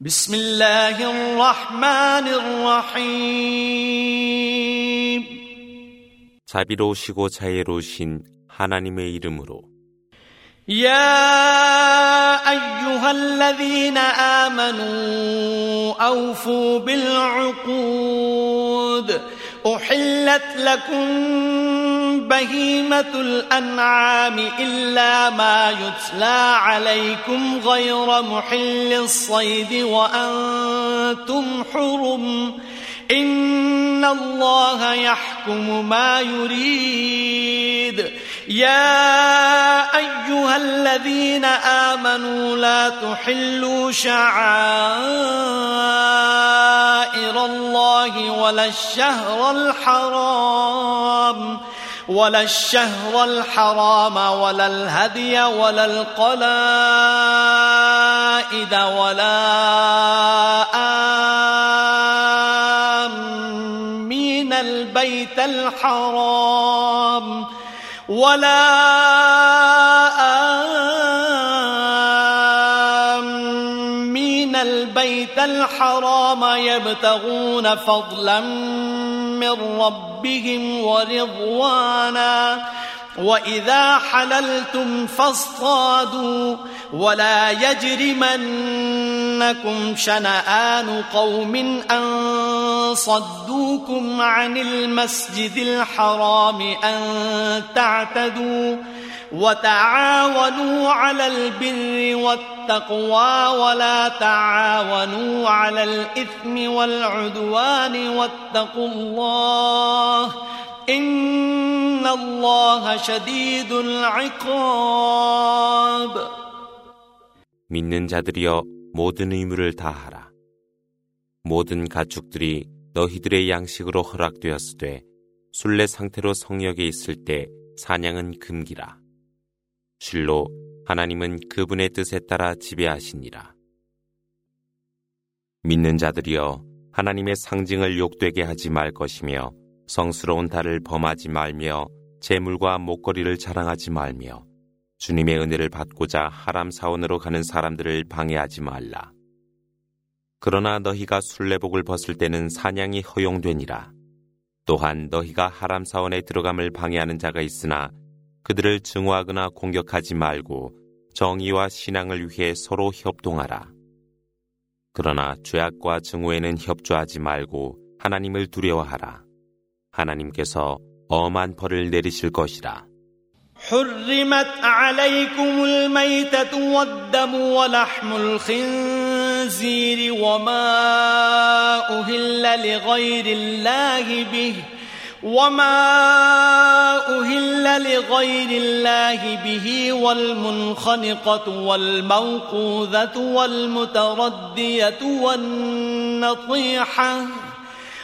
بسم الله الرحمن الرحيم 자비로우시고 자애로우신 하나님의 이름으로 يا أيها الذين آمنوا أوفوا بالعقود أحلت لكم بهيمة الأنعام إلا ما يتلى عليكم غير محل الصيد وأنتم حرم. إن الله يحكم ما يريد. يا أيها الذين آمنوا لا تحلوا شعائر الله ولا الشهر الحرام. ولا الشهر الحرام ولا الهدي ولا القلائد ولا آمين البيت الحرام ولا البيت الحرام يبتغون فضلا من ربهم ورضوانا وإذا حللتم فاصطادوا ولا يجرمنكم شنآن قوم أن صدوكم عن المسجد الحرام أن تعتدوا وتعاونوا على البر والتقوى ولا تعاونوا على الإثم والعدوان واتقوا الله إن الله شديد العقاب 믿는 자들이여 모든 의무를 다하라. 모든 가축들이 너희들의 양식으로 허락되었으되 순례 상태로 성역에 있을 때 사냥은 금기라. 실로 하나님은 그분의 뜻에 따라 지배하시니라. 믿는 자들이여 하나님의 상징을 욕되게 하지 말 것이며 성스러운 달을 범하지 말며 재물과 목걸이를 자랑하지 말며 주님의 은혜를 받고자 하람 사원으로 가는 사람들을 방해하지 말라. 그러나 너희가 순례복을 벗을 때는 사냥이 허용되니라. 또한 너희가 하람 사원에 들어감을 방해하는 자가 있으나 그들을 증오하거나 공격하지 말고 정의와 신앙을 위해 서로 협동하라. 그러나 죄악과 증오에는 협조하지 말고 하나님을 두려워하라. 하나님께서 엄한 벌을 내리실 것이라. حرمت عليكم الميتة والدم ولحم الخنزير وما أهل لغير الله به وما أهل لغير الله به والمنخنقة والموقوذة والمتردية والنطيحة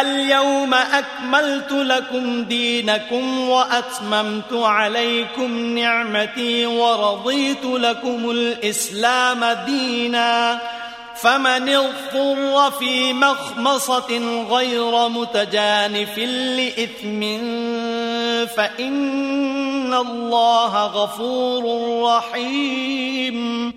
اليوم أكملت لكم دينكم وأتممت عليكم نعمتي ورضيت لكم الإسلام دينا فمن اضطر في مخمصة غير متجانف لإثم فإن الله غفور رحيم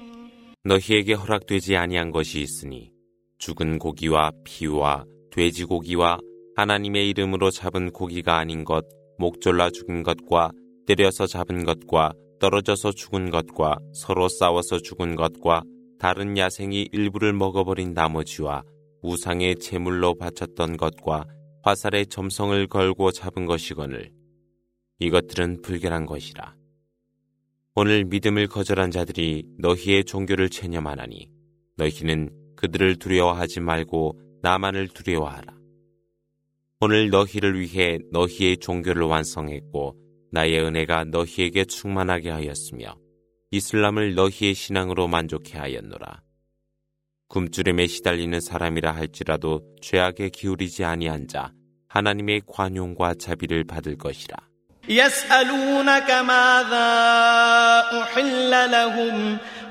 너희에게 허락되지 아니한 것이 있으니 죽은 고기와 피와 돼지고기와 하나님의 이름으로 잡은 고기가 아닌 것, 목졸라 죽은 것과 때려서 잡은 것과 떨어져서 죽은 것과 서로 싸워서 죽은 것과 다른 야생이 일부를 먹어버린 나머지와 우상의 제물로 바쳤던 것과 화살의 점성을 걸고 잡은 것이거늘 이것들은 불결한 것이라. 오늘 믿음을 거절한 자들이 너희의 종교를 체념하나니 너희는 그들을 두려워하지 말고 나만을 두려워하라. 오늘 너희를 위해 너희의 종교를 완성했고 나의 은혜가 너희에게 충만하게 하였으며 이슬람을 너희의 신앙으로 만족해 하였노라. 굶주림에 시달리는 사람이라 할지라도 죄악에 기울이지 아니한 자 하나님의 관용과 자비를 받을 것이라.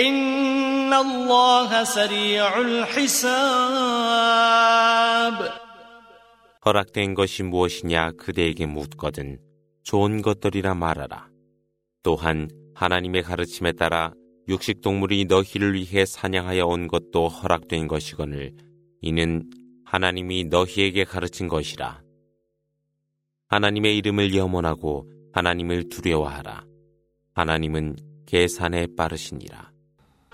إن الله سريع الحساب 허락된 것이 무엇이냐 그대에게 묻거든 좋은 것들이라 말하라. 또한 하나님의 가르침에 따라 육식동물이 너희를 위해 사냥하여 온 것도 허락된 것이거늘 이는 하나님이 너희에게 가르친 것이라. 하나님의 이름을 염원하고 하나님을 두려워하라. 하나님은 계산에 빠르시니라.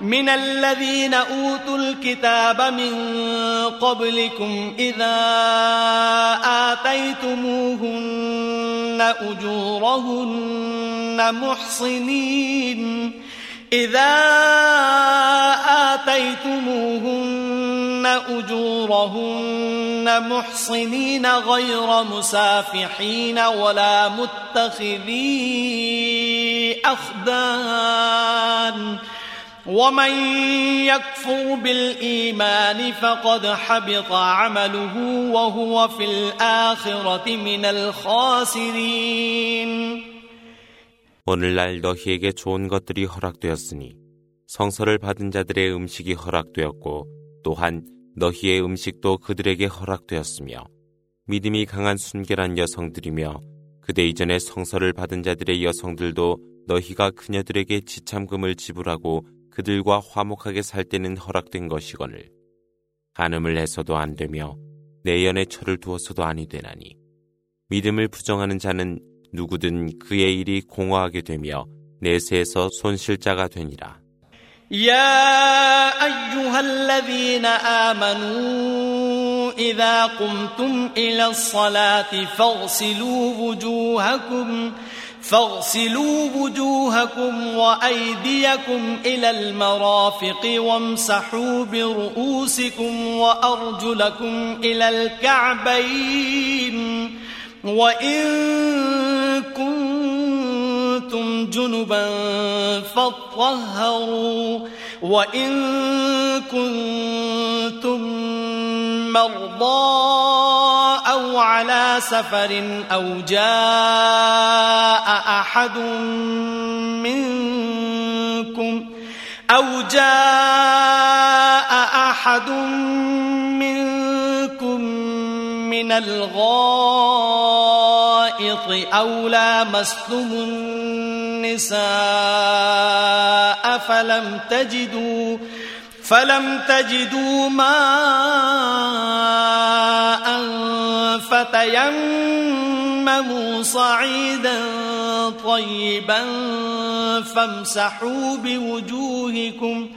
من الذين أوتوا الكتاب من قبلكم إذا آتيتموهن أجورهن محصنين. إذا آتيتموهن أجورهن محصنين غير مسافحين ولا متخذي أخدان. ومن يكفر بالإيمان فقد حبط عمله وهو في الآخرة من الخاسرين 오늘날 너희에게 좋은 것들이 허락되었으니 성서를 받은 자들의 음식이 허락되었고 또한 너희의 음식도 그들에게 허락되었으며 믿음이 강한 순결한 여성들이며 그대 이전에 성서를 받은 자들의 여성들도 너희가 그녀들에게 지참금을 지불하고 그들과 화목하게 살 때는 허락된 것이거늘 간음을 해서도 안 되며 내연의 철을 두어서도 아니 되나니 믿음을 부정하는 자는 누구든 그의 일이 공허하게 되며 내세에서 손실자가 되니라. يا أيها الذين آمنوا إذا قمتم إلى الصلاة فاغسلوا وجوهكم فاغسلوا وجوهكم وأيديكم إلى المرافق وامسحوا برؤوسكم وأرجلكم إلى الكعبين. وإن كنتم جنبا فاطهروا وإن كنتم مرضى أو على سفر أو جاء أحد منكم أو جاء أحد منكم من الغائط أو لامستم النساء فلم تجدوا فلم تجدوا ماء فتيمموا صعيدا طيبا فامسحوا بوجوهكم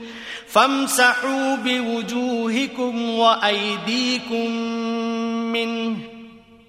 فامسحوا بوجوهكم وأيديكم منه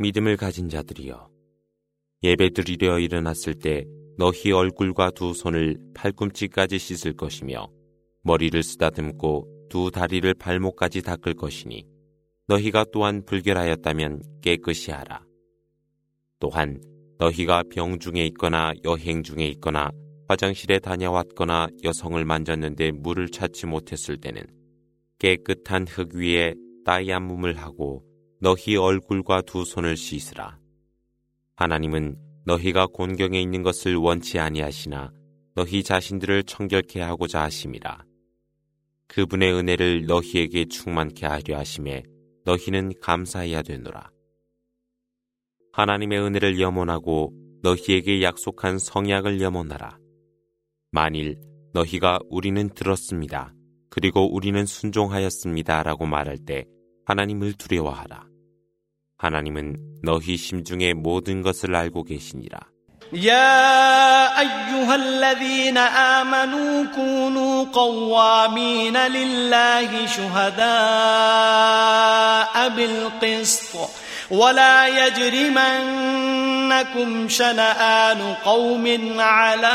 믿음을 가진 자들이여 예배 드리려 일어났을 때 너희 얼굴과 두 손을 팔꿈치까지 씻을 것이며 머리를 쓰다듬고 두 다리를 발목까지 닦을 것이니 너희가 또한 불결하였다면 깨끗이 하라. 또한 너희가 병 중에 있거나 여행 중에 있거나 화장실에 다녀왔거나 여성을 만졌는데 물을 찾지 못했을 때는 깨끗한 흙 위에 따이암음을 하고 너희 얼굴과 두 손을 씻으라. 하나님은 너희가 곤경에 있는 것을 원치 아니하시나 너희 자신들을 청결케 하고자 하심이라. 그분의 은혜를 너희에게 충만케 하려 하심에 너희는 감사해야 되노라. 하나님의 은혜를 염원하고 너희에게 약속한 성약을 염원하라. 만일 너희가 우리는 들었습니다. 그리고 우리는 순종하였습니다. 라고 말할 때 하나님을 두려워하라. 하나님은 너희 심중의 모든 것을 알고 계시니라. يا أيها الذين آمنوا كونوا قوامين لله شهداء بالقسط ولا يجرمنكم شنآن قوم على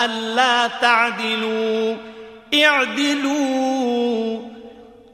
ألا تعدلوا اعدلوا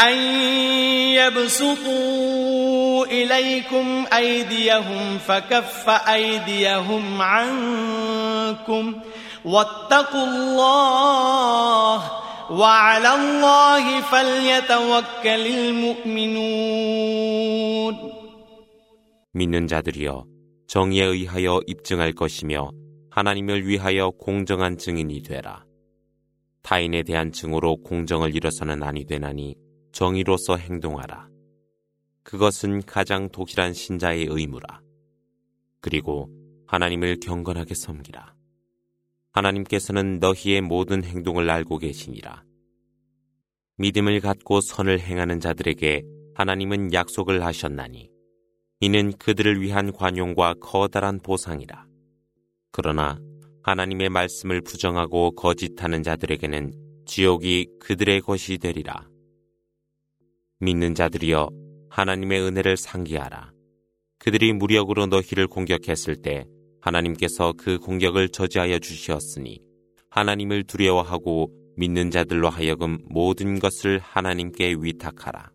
أن يبسطوا إليكم أيديهم فكف أيديهم عنكم واتقوا الله وعلى الله فليتوكل المؤمنون 믿는 자들이여 정의에 의하여 입증할 것이며 하나님을 위하여 공정한 증인이 되라. 타인에 대한 증오로 공정을 이뤄서는 아니 되나니 정의로서 행동하라. 그것은 가장 독실한 신자의 의무라. 그리고 하나님을 경건하게 섬기라. 하나님께서는 너희의 모든 행동을 알고 계시니라. 믿음을 갖고 선을 행하는 자들에게 하나님은 약속을 하셨나니 이는 그들을 위한 관용과 커다란 보상이라. 그러나 하나님의 말씀을 부정하고 거짓하는 자들에게는 지옥이 그들의 것이 되리라. 믿는 자들이여 하나님의 은혜를 상기하라. 그들이 무력으로 너희를 공격했을 때 하나님께서 그 공격을 저지하여 주시었으니 하나님을 두려워하고 믿는 자들로 하여금 모든 것을 하나님께 위탁하라.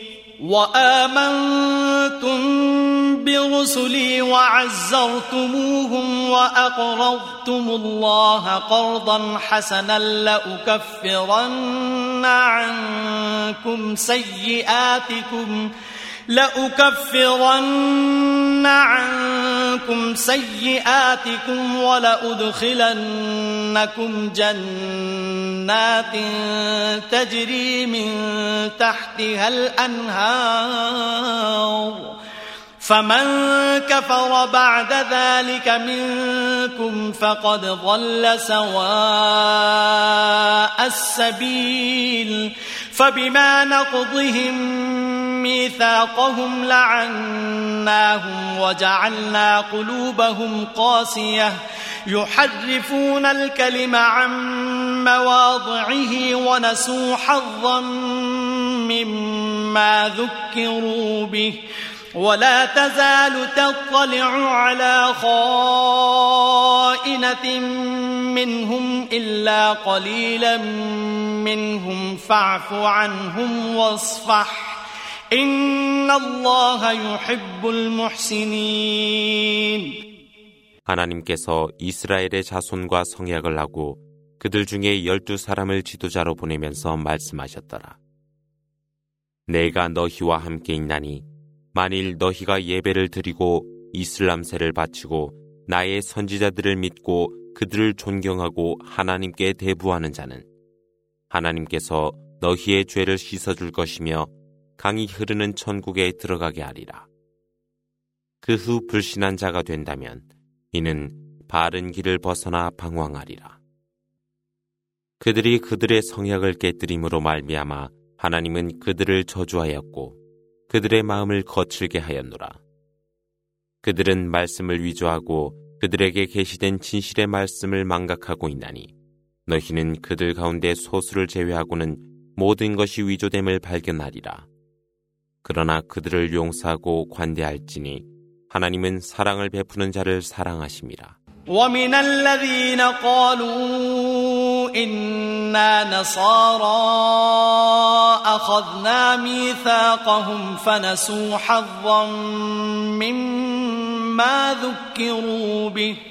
وآمنتم برسلي وعزرتموهم وأقرضتم الله قرضا حسنا لأكفرن عنكم سيئاتكم لأكفرن عنكم سيئاتكم ولأدخلنكم جنات تجري من تحتها الأنهار فمن كفر بعد ذلك منكم فقد ضل سواء السبيل فبما نقضهم ميثاقهم لعناهم وجعلنا قلوبهم قاسية يحرفون الكلم عن مواضعه ونسوا حظا مما ذكروا به ولا تزال تطلع على خائنة منهم إلا قليلا منهم فاعف عنهم واصفح إن الله يحب المحسنين 하나님께서 이스라엘의 자손과 성약을 하고 그들 중에 열두 사람을 지도자로 보내면서 말씀하셨더라. 내가 너희와 함께 있나니 만일 너희가 예배를 드리고 이슬람세를 바치고 나의 선지자들을 믿고 그들을 존경하고 하나님께 대부하는 자는 하나님께서 너희의 죄를 씻어줄 것이며 강이 흐르는 천국에 들어가게 하리라. 그 후 불신한 자가 된다면 이는 바른 길을 벗어나 방황하리라. 그들이 그들의 성약을 깨뜨림으로 말미암아 하나님은 그들을 저주하였고 그들의 마음을 거칠게 하였노라. 그들은 말씀을 위조하고 그들에게 계시된 진실의 말씀을 망각하고 있나니 너희는 그들 가운데 소수를 제외하고는 모든 것이 위조됨을 발견하리라. 그러나 그들을 용서하고 관대할지니 하나님은 사랑을 베푸는 자를 사랑하심이라. ومن الذين قالوا إنا نصارى أخذنا ميثاقهم فنسوا حظا مما ذكروا به.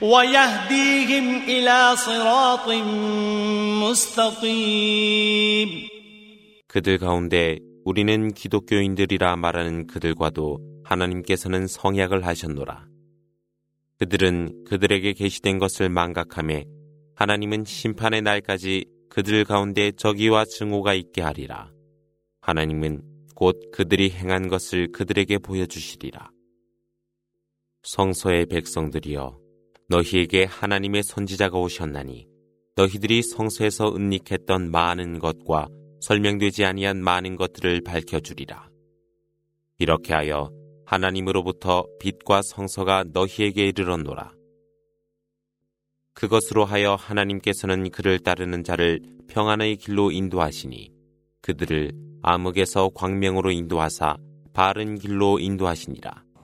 ويهديهم إلى صراط مستقيم 그들 가운데 우리는 기독교인들이라 말하는 그들과도 하나님께서는 성약을 하셨노라. 그들은 그들에게 계시된 것을 망각함에 하나님은 심판의 날까지 그들 가운데 적의와 증오가 있게 하리라. 하나님은 곧 그들이 행한 것을 그들에게 보여주시리라. 성서의 백성들이여 너희에게 하나님의 선지자가 오셨나니 너희들이 성서에서 은닉했던 많은 것과 설명되지 아니한 많은 것들을 밝혀주리라. 이렇게 하여 하나님으로부터 빛과 성서가 너희에게 이르렀노라. 그것으로 하여 하나님께서는 그를 따르는 자를 평안의 길로 인도하시니 그들을 암흑에서 광명으로 인도하사 바른 길로 인도하시니라.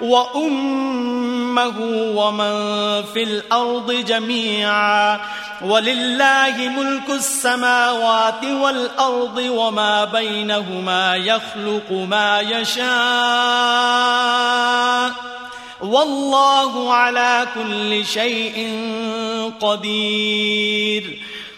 وأمه ومن في الأرض جميعا ولله ملك السماوات والأرض وما بينهما يخلق ما يشاء والله على كل شيء قدير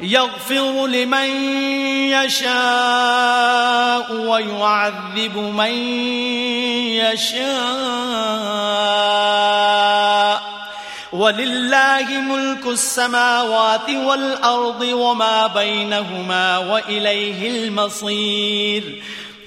يغفر لمن يشاء ويعذب من يشاء. ولله ملك السماوات والأرض وما بينهما وإليه المصير.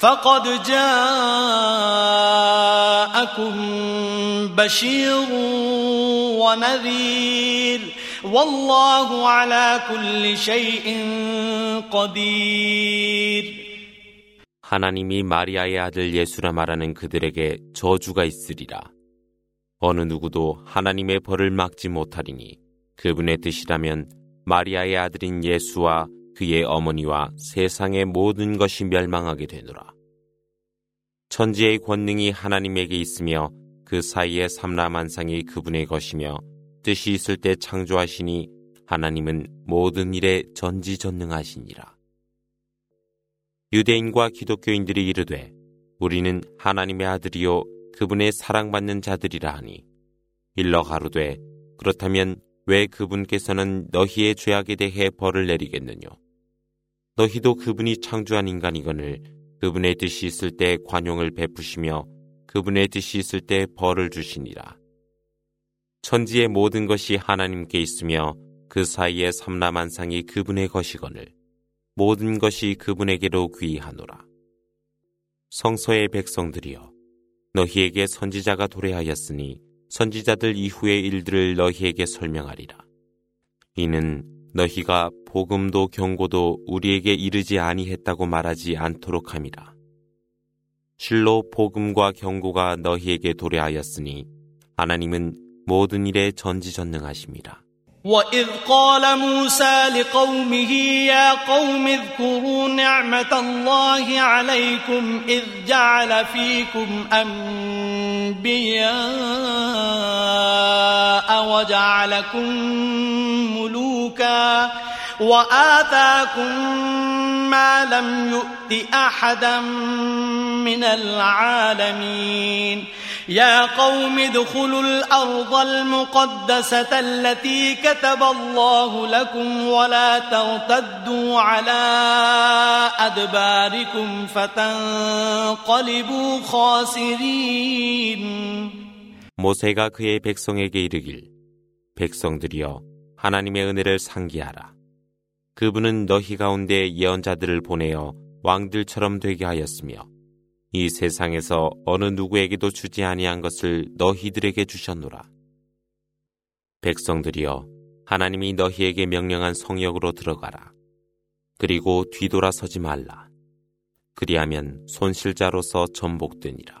فقد جاءكم بشير ونذير والله على كل شيء قدير 하나님이 마리아의 아들 예수라 말하는 그들에게 저주가 있으리라. 어느 누구도 하나님의 벌을 막지 못하리니 그분의 뜻이라면 마리아의 아들인 예수와 그의 어머니와 세상의 모든 것이 멸망하게 되노라. 천지의 권능이 하나님에게 있으며 그 사이에 삼라만상이 그분의 것이며 뜻이 있을 때 창조하시니 하나님은 모든 일에 전지전능하시니라. 유대인과 기독교인들이 이르되 우리는 하나님의 아들이요 그분의 사랑받는 자들이라 하니 일러 가로되 그렇다면 왜 그분께서는 너희의 죄악에 대해 벌을 내리겠느냐 너희도 그분이 창조한 인간이거늘 그분의 뜻이 있을 때 관용을 베푸시며 그분의 뜻이 있을 때 벌을 주시니라 천지의 모든 것이 하나님께 있으며 그 사이에 삼라만상이 그분의 것이거늘 모든 것이 그분에게로 귀하노라. 성서의 백성들이여, 너희에게 선지자가 도래하였으니 선지자들 이후의 일들을 너희에게 설명하리라. 이는 너희가 복음도 경고도 우리에게 이르지 아니했다고 말하지 않도록 함이라. 실로 복음과 경고가 너희에게 도래하였으니 하나님은 모든 일에 전지전능하십니다. وإذ قال موسى لقومه يا قوم اذكروا نعمة الله عليكم إذ جعل فيكم أنبياء وجعلكم ملوكا وآتاكم ما لم يؤت أحدا من العالمين يا قوم ادخلوا الأرض المقدسة التي كتب الله لكم ولا ترتدوا على أدباركم فتنقلبوا خاسرين 모세가 그의 백성에게 이르길 백성들이여 하나님의 은혜를 상기하라 그분은 너희 가운데 예언자들을 보내어 왕들처럼 되게 하였으며 이 세상에서 어느 누구에게도 주지 아니한 것을 너희들에게 주셨노라. 백성들이여 하나님이 너희에게 명령한 성역으로 들어가라. 그리고 뒤돌아서지 말라. 그리하면 손실자로서 전복되니라.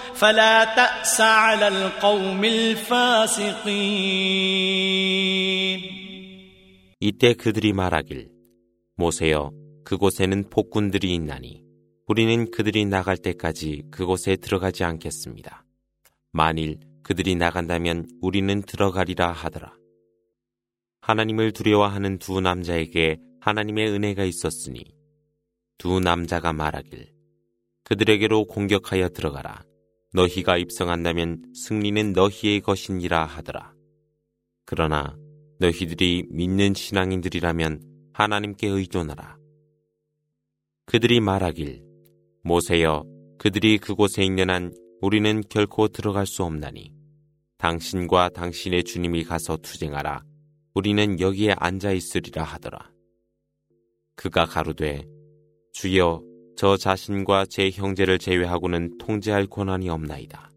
فلا تأس على القوم الفاسقين 이때 그들이 말하길 모세여 그곳에는 폭군들이 있나니 우리는 그들이 나갈 때까지 그곳에 들어가지 않겠습니다. 만일 그들이 나간다면 우리는 들어가리라 하더라. 하나님을 두려워하는 두 남자에게 하나님의 은혜가 있었으니 두 남자가 말하길 그들에게로 공격하여 들어가라. 너희가 입성한다면 승리는 너희의 것이니라 하더라. 그러나 너희들이 믿는 신앙인들이라면 하나님께 의존하라. 그들이 말하길 모세여 그들이 그곳에 있는 한 우리는 결코 들어갈 수 없나니 당신과 당신의 주님이 가서 투쟁하라. 우리는 여기에 앉아 있으리라 하더라. 그가 가로되 주여 저 자신과 제 형제를 제외하고는 통제할 권한이 없나이다.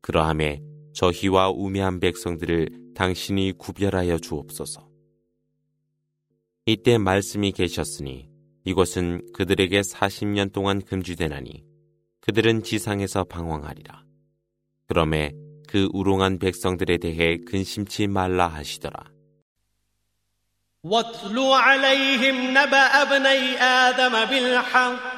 그러함에 저희와 우매한 백성들을 당신이 구별하여 주옵소서. 이때 말씀이 계셨으니 이것은 그들에게 40년 동안 금지되나니 그들은 지상에서 방황하리라. 그럼에 그 우롱한 백성들에 대해 근심치 말라 하시더라. واتل عليهم نبأ ابني آدم بالحق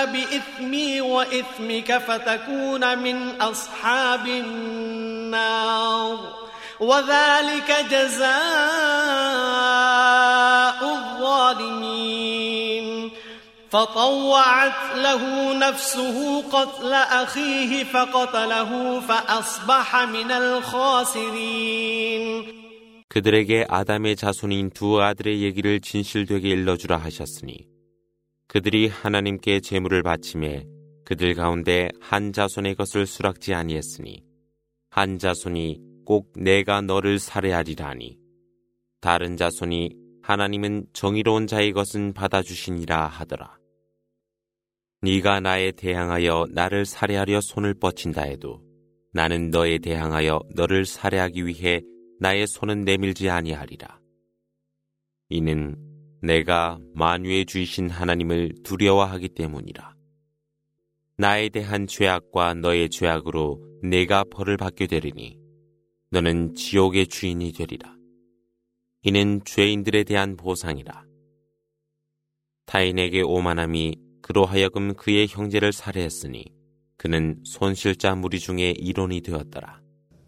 بإثمي وإثمك فتكون من أصحاب النار وذلك جزاء الظالمين فطوعت له نفسه قتل أخيه فقتله فأصبح من الخاسرين 그들에게 아담의 자손인 두 아들의 얘기를 진실되게 일러주라 하셨으니 그들이 하나님께 제물을 바침해 그들 가운데 한 자손의 것을 수락지 아니했으니 한 자손이 꼭 내가 너를 살해하리라니 다른 자손이 하나님은 정의로운 자의 것은 받아주시니라 하더라. 네가 나에 대항하여 나를 살해하려 손을 뻗친다 해도 나는 너에 대항하여 너를 살해하기 위해 나의 손은 내밀지 아니하리라. 이는 내가 만유의 주이신 하나님을 두려워하기 때문이라. 나에 대한 죄악과 너의 죄악으로 내가 벌을 받게 되리니 너는 지옥의 주인이 되리라. 이는 죄인들에 대한 보상이라. 타인에게 오만함이 그로 하여금 그의 형제를 살해했으니 그는 손실자 무리 중에 이론이 되었더라.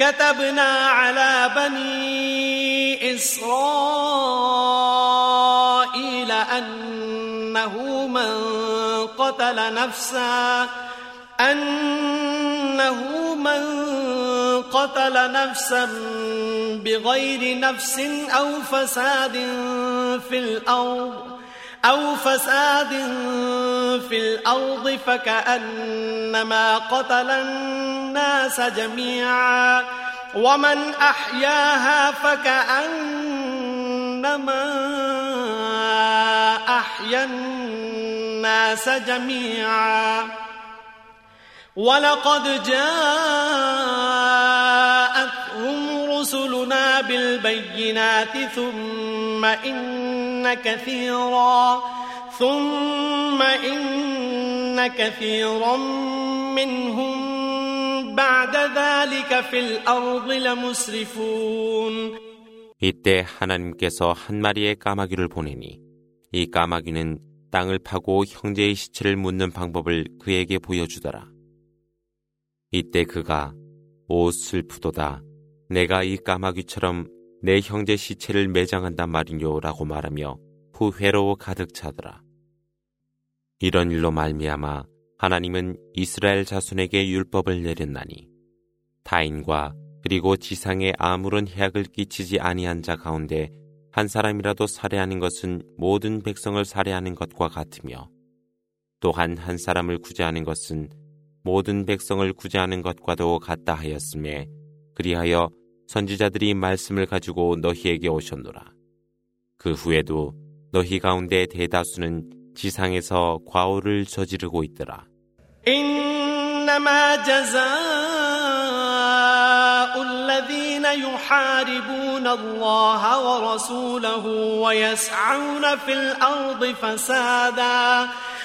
كتبنا على بني إسرائيل أنه من قتل نفسا أنه من قتل نفسا بغير نفس أو فساد في الأرض. أو فساد في الأرض فكأنما قتل الناس جميعا ومن أحياها فكأنما أحيا الناس جميعا ولقد جاءتهم رسلنا بالبينات ثم إن كثيرا ثم إن كثيرا منهم بعد ذلك في الأرض لمسرفون 이때 하나님께서 한 마리의 까마귀를 보내니 이 까마귀는 땅을 파고 형제의 시체를 묻는 방법을 그에게 보여주더라. 이때 그가 오 슬프도다 내가 이 까마귀처럼 내 형제 시체를 매장한단 말이뇨라고 말하며 후회로 가득 차더라. 이런 일로 말미암아 하나님은 이스라엘 자손에게 율법을 내렸나니 타인과 그리고 지상에 아무런 해악을 끼치지 아니한 자 가운데 한 사람이라도 살해하는 것은 모든 백성을 살해하는 것과 같으며 또한 한 사람을 구제하는 것은 모든 백성을 구제하는 것과도 같다 하였음에 그리하여 선지자들이 말씀을 가지고 너희에게 오셨노라. 그 후에도 너희 가운데 대다수는 지상에서 과오를 저지르고 있더라. الذين يحاربون الله ورسوله ويسعون في الأرض فسادا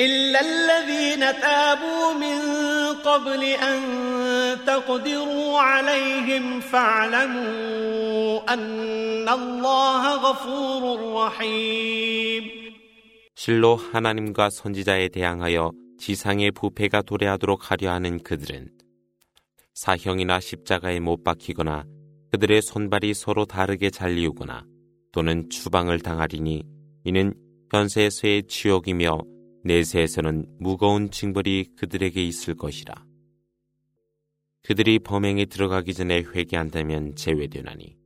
إلا الذين تابوا من قبل أن تقدروا عليهم فاعلموا أن الله غفور رحيم 실로 하나님과 선지자에 대항하여 지상의 부패가 도래하도록 하려 하는 그들은 사형이나 십자가에 못 박히거나 그들의 손발이 서로 다르게 잘리우거나 또는 추방을 당하리니 이는 현세에서의 지옥이며 내세에서는 무거운 징벌이 그들에게 있을 것이라. 그들이 범행에 들어가기 전에 회개한다면 제외되나니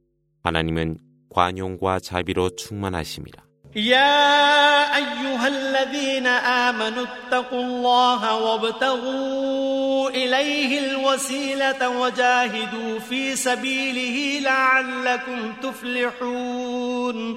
하나님은 관용과 자비로 충만하심이라. يا أيها الذين آمنوا اتقوا الله وابتغوا إليه الوسيلة وجاهدوا في سبيله لعلكم تفلحون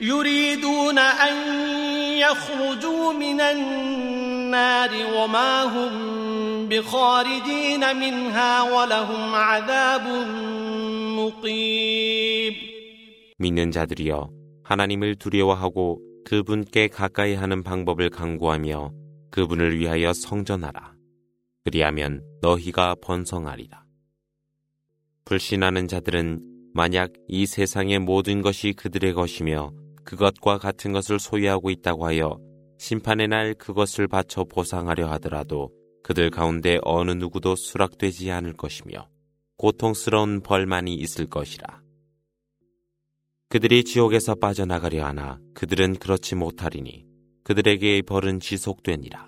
يريدون أن يخرجوا من النار وما هم بخارجين منها ولهم عذاب مقيم 믿는 자들이여 하나님을 두려워하고 그분께 가까이 하는 방법을 강구하며 그분을 위하여 성전하라. 그리하면 너희가 번성하리라. 불신하는 자들은 만약 이 세상의 모든 것이 그들의 것이며 그것과 같은 것을 소유하고 있다고 하여 심판의 날 그것을 바쳐 보상하려 하더라도 그들 가운데 어느 누구도 수락되지 않을 것이며 고통스러운 벌만이 있을 것이라. 그들이 지옥에서 빠져나가려 하나 그들은 그렇지 못하리니 그들에게의 벌은 지속되니라.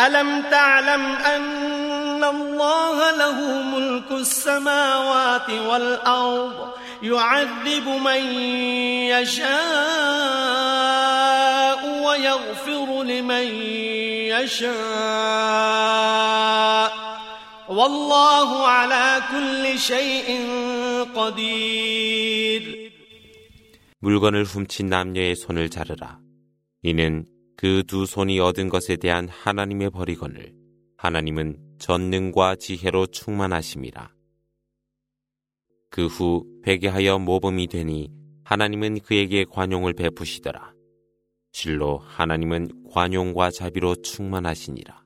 ألم تعلم أن الله له ملك السماوات والأرض يعذب من يشاء ويغفر لمن يشاء والله على كل شيء قدير 물건을 훔친 남녀의 손을 자르라. 이는 그 두 손이 얻은 것에 대한 하나님의 버리건을 하나님은 전능과 지혜로 충만하심이라. 그 후 회개하여 모범이 되니 하나님은 그에게 관용을 베푸시더라. 실로 하나님은 관용과 자비로 충만하시니라.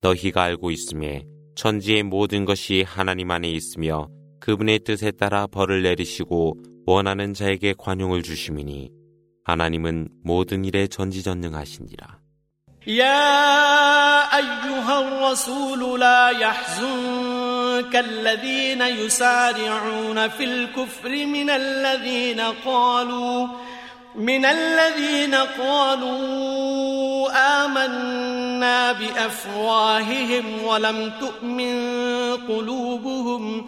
너희가 알고 있음에 천지의 모든 것이 하나님 안에 있으며 그분의 뜻에 따라 벌을 내리시고 원하는 자에게 관용을 주심이니 하나님은 모든 일에 전지전능하시니라. يا أيها الرسول لا يحزنك الذين يسارعون في الكفر من الذين قالوا من الذين قالوا آمنا بأفواههم ولم تؤمن قلوبهم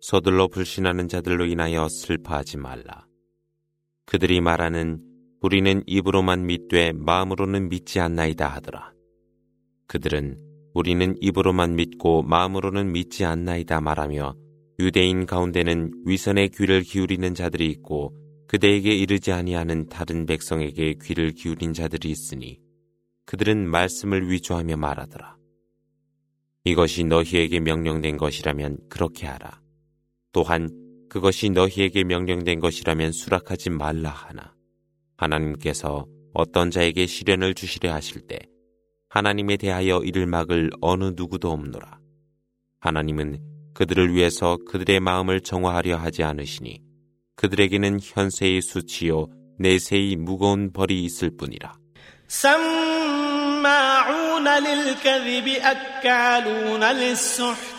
서둘러 불신하는 자들로 인하여 슬퍼하지 말라. 그들이 말하는 우리는 입으로만 믿되 마음으로는 믿지 않나이다 하더라. 그들은 우리는 입으로만 믿고 마음으로는 믿지 않나이다 말하며 유대인 가운데는 위선의 귀를 기울이는 자들이 있고 그대에게 이르지 아니하는 다른 백성에게 귀를 기울인 자들이 있으니 그들은 말씀을 위조하며 말하더라. 이것이 너희에게 명령된 것이라면 그렇게 하라. 또한 그것이 너희에게 명령된 것이라면 수락하지 말라 하나 하나님께서 어떤 자에게 시련을 주시려 하실 때 하나님에 대하여 이를 막을 어느 누구도 없노라. 하나님은 그들을 위해서 그들의 마음을 정화하려 하지 않으시니 그들에게는 현세의 수치요 내세의 무거운 벌이 있을 뿐이라. سماعون للكذب أكالون للسحت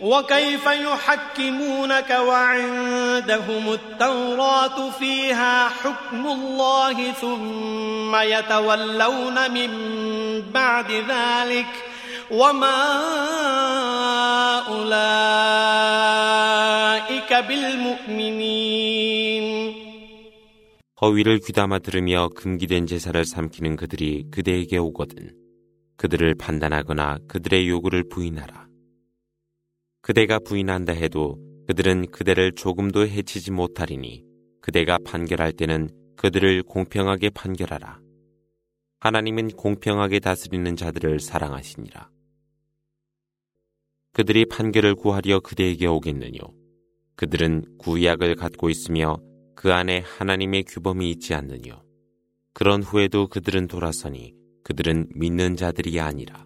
وكيف يحكمونك وعندهم التوراة فيها حكم الله ثم يتولون من بعد ذلك وما أولئك بالمؤمنين 허위를 귀담아 들으며 금기된 제사를 삼키는 그들이 그대에게 오거든 그들을 판단하거나 그들의 요구를 부인하라. 그대가 부인한다 해도 그들은 그대를 조금도 해치지 못하리니 그대가 판결할 때는 그들을 공평하게 판결하라. 하나님은 공평하게 다스리는 자들을 사랑하시니라. 그들이 판결을 구하려 그대에게 오겠느뇨. 그들은 구약을 갖고 있으며 그 안에 하나님의 규범이 있지 않느뇨. 그런 후에도 그들은 돌아서니 그들은 믿는 자들이 아니라.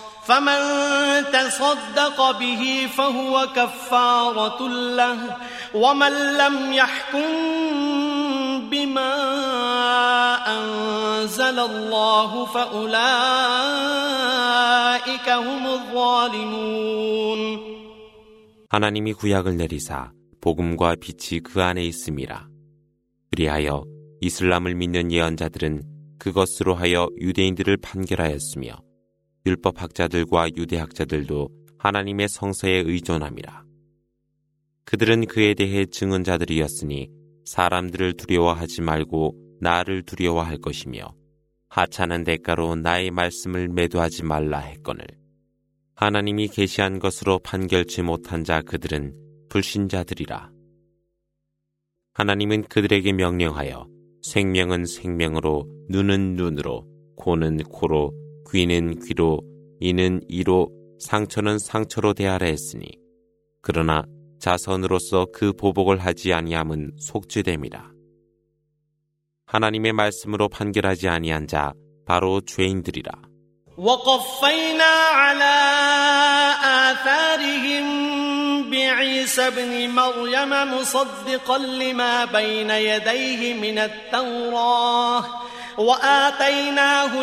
فمن تصدق به فهو كفارة له ومن لم يحكم بما أنزل الله فأولئك هم الظالمون 하나님이 구약을 내리사 복음과 빛이 그 안에 있음이라. 그리하여 이슬람을 믿는 예언자들은 그것으로 하여 유대인들을 판결하였으며 율법학자들과 유대학자들도 하나님의 성서에 의존함이라. 그들은 그에 대해 증언자들이었으니 사람들을 두려워하지 말고 나를 두려워할 것이며 하찮은 대가로 나의 말씀을 매도하지 말라 했거늘. 하나님이 계시한 것으로 판결치 못한 자 그들은 불신자들이라. 하나님은 그들에게 명령하여 생명은 생명으로 눈은 눈으로 코는 코로 귀는 귀로, 이는 이로, 상처는 상처로 대하라 했으니 그러나 자선으로서 그 보복을 하지 아니함은 속죄됨이라. 하나님의 말씀으로 판결하지 아니한 자 바로 죄인들이라. وقفينا على آثارهم بعيسى ابن مريم مصدقا لما بين يديه من التوراه وآتيناه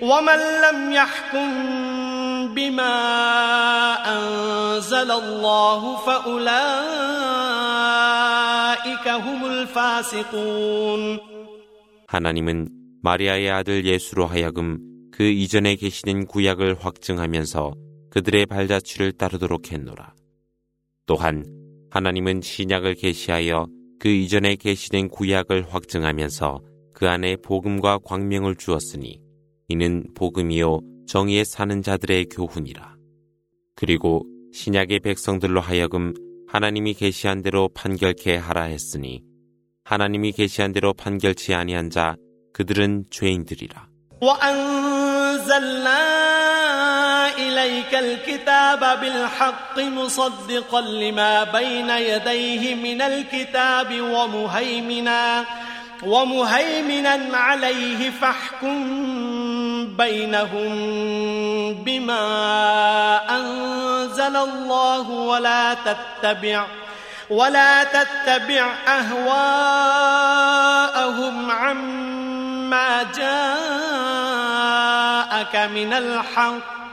ومن لم يحكم بما أنزل الله فأولئك هم الفاسقون 하나님은 마리아의 아들 예수로 하여금 그 이전에 계시는 구약을 확증하면서 그들의 발자취를 따르도록 했노라. 또한 하나님은 신약을 계시하여 그 이전에 계시된 구약을 확증하면서 그 안에 복음과 광명을 주었으니 이는 복음이요 정의에 사는 자들의 교훈이라. 그리고 신약의 백성들로 하여금 하나님이 계시한 대로 판결케 하라 했으니 하나님이 계시한 대로 판결치 아니한 자 그들은 죄인들이라. إليك الكتاب بالحق مصدقا لما بين يديه من الكتاب ومهيمنا ومهيمنا عليه فاحكم بينهم بما أنزل الله ولا تتبع ولا تتبع أهواءهم عما جاءك من الحق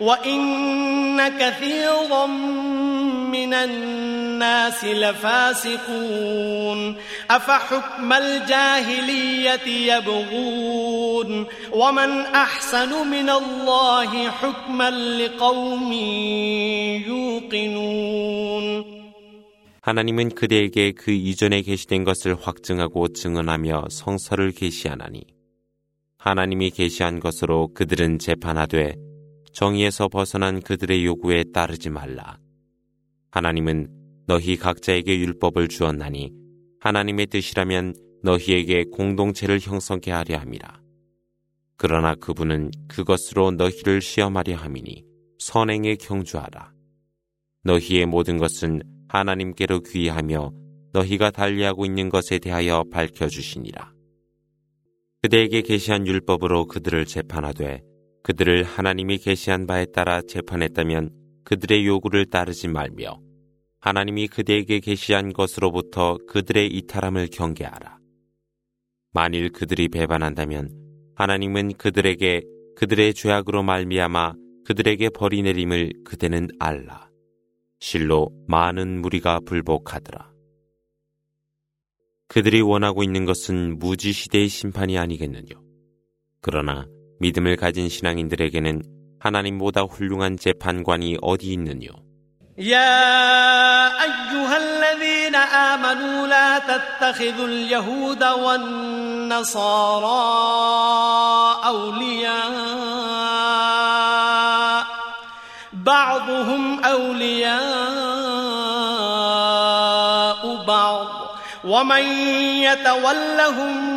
وإن كثيرا من الناس لفاسقون أفحكم الجاهلية يبغون ومن أحسن من الله حكما لقوم يوقنون 하나님은 그대에게 그 이전에 계시된 것을 확증하고 증언하며 성서를 계시하나니 하나님이 계시한 것으로 그들은 재판하되 정의에서 벗어난 그들의 요구에 따르지 말라. 하나님은 너희 각자에게 율법을 주었나니 하나님의 뜻이라면 너희에게 공동체를 형성케 하려 함이라. 그러나 그분은 그것으로 너희를 시험하려 함이니 선행에 경주하라. 너희의 모든 것은 하나님께로 귀하며 너희가 달리하고 있는 것에 대하여 밝혀주시니라. 그대에게 계시한 율법으로 그들을 재판하되 그들을 하나님이 계시한 바에 따라 재판했다면 그들의 요구를 따르지 말며 하나님이 그대에게 계시한 것으로부터 그들의 이탈함을 경계하라. 만일 그들이 배반한다면 하나님은 그들에게 그들의 죄악으로 말미암아 그들에게 벌이 내림을 그대는 알라. 실로 많은 무리가 불복하더라. 그들이 원하고 있는 것은 무지 시대의 심판이 아니겠느냐. 그러나 믿음을 가진 신앙인들에게는 하나님보다 훌륭한 재판관이 어디 있느뇨? يا أيها الذين آمنوا لا تتخذوا اليهود والنصارى أولياء بعضهم أولياء بعض ومن يتولهم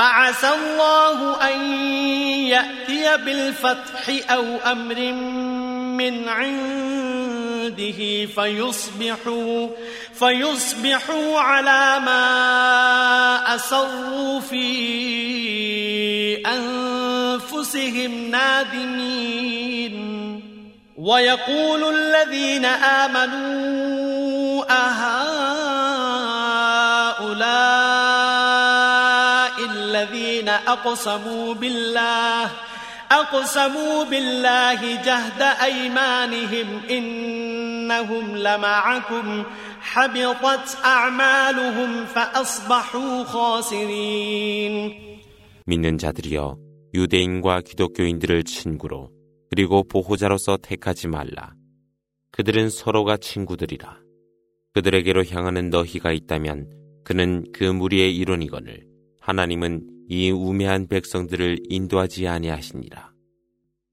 فعسى الله أن يأتي بالفتح أو أمر من عنده فيصبحوا فيصبحوا على ما أسروا في أنفسهم نادمين. ويقول الذين آمنوا أهؤلاء الذين أقسموا بالله أقسموا بالله جهد أيمانهم إنهم لمعكم حبطت أعمالهم فأصبحوا خاسرين 믿는 자들이여 유대인과 기독교인들을 친구로 그리고 보호자로서 택하지 말라. 그들은 서로가 친구들이라. 그들에게로 향하는 너희가 있다면 그는 그 무리의 일원이거늘 하나님은 이 우매한 백성들을 인도하지 아니하시니라.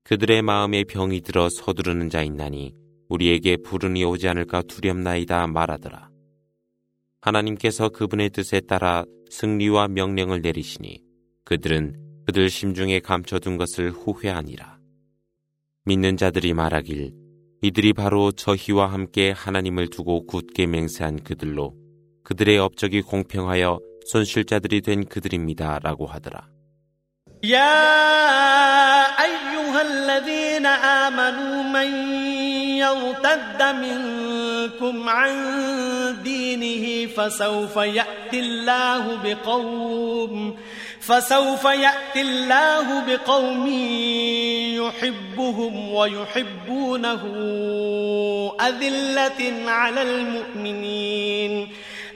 그들의 마음에 병이 들어 서두르는 자 있나니 우리에게 불운이 오지 않을까 두렵나이다 말하더라. 하나님께서 그분의 뜻에 따라 승리와 명령을 내리시니 그들은 그들 심중에 감춰둔 것을 후회하니라. 믿는 자들이 말하길 이들이 바로 저희와 함께 하나님을 두고 굳게 맹세한 그들로 그들의 업적이 공평하여 손실자들이 된 그들입니다라고 하더라. يا أيها الذين آمنوا من يرتد منكم عن دينه فسوف يأتي الله بقوم فسوف يأتي الله بقوم يحبهم ويحبونه أذلة على المؤمنين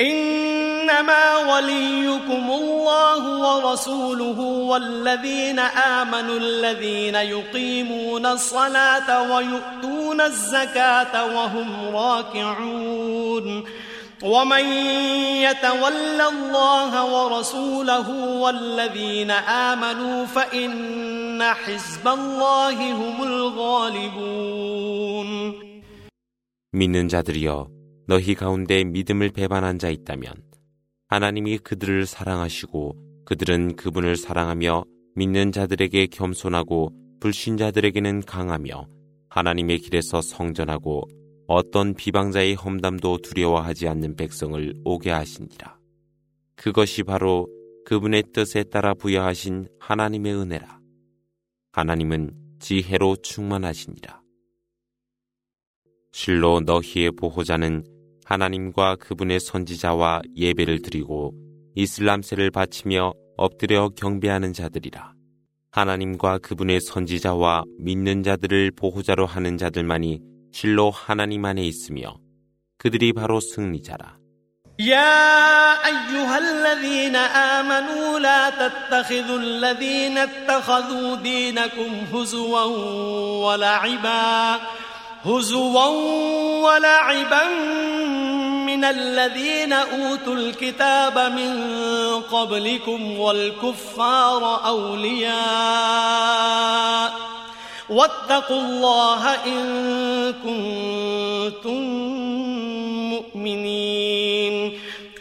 إنما وليكم الله ورسوله والذين آمنوا الذين يقيمون الصلاة ويؤتون الزكاة وهم راكعون ومن يتول الله ورسوله والذين آمنوا فإن حزب الله هم الغالبون 믿는 자들이여 너희 가운데 믿음을 배반한 자 있다면 하나님이 그들을 사랑하시고 그들은 그분을 사랑하며 믿는 자들에게 겸손하고 불신자들에게는 강하며 하나님의 길에서 성전하고 어떤 비방자의 험담도 두려워하지 않는 백성을 오게 하시니라. 그것이 바로 그분의 뜻에 따라 부여하신 하나님의 은혜라. 하나님은 지혜로 충만하시니라. 실로 너희의 보호자는 하나님과 그분의 선지자와 예배를 드리고 이슬람세를 바치며 엎드려 경배하는 자들이라. 하나님과 그분의 선지자와 믿는 자들을 보호자로 하는 자들만이 실로 하나님 안에 있으며 그들이 바로 승리자라. يا أيها الذين آمنوا لا تتخذوا الذين اتخذوا دينكم هزوا ولعبا هزوا ولعبا من الذين أوتوا الكتاب من قبلكم والكفار أولياء واتقوا الله إن كنتم مؤمنين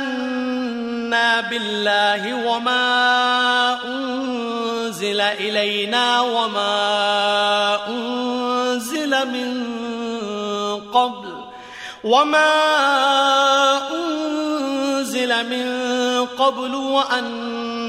آمنا بالله وما أنزل إلينا وما أنزل من قبل وما أنزل من قبل وأن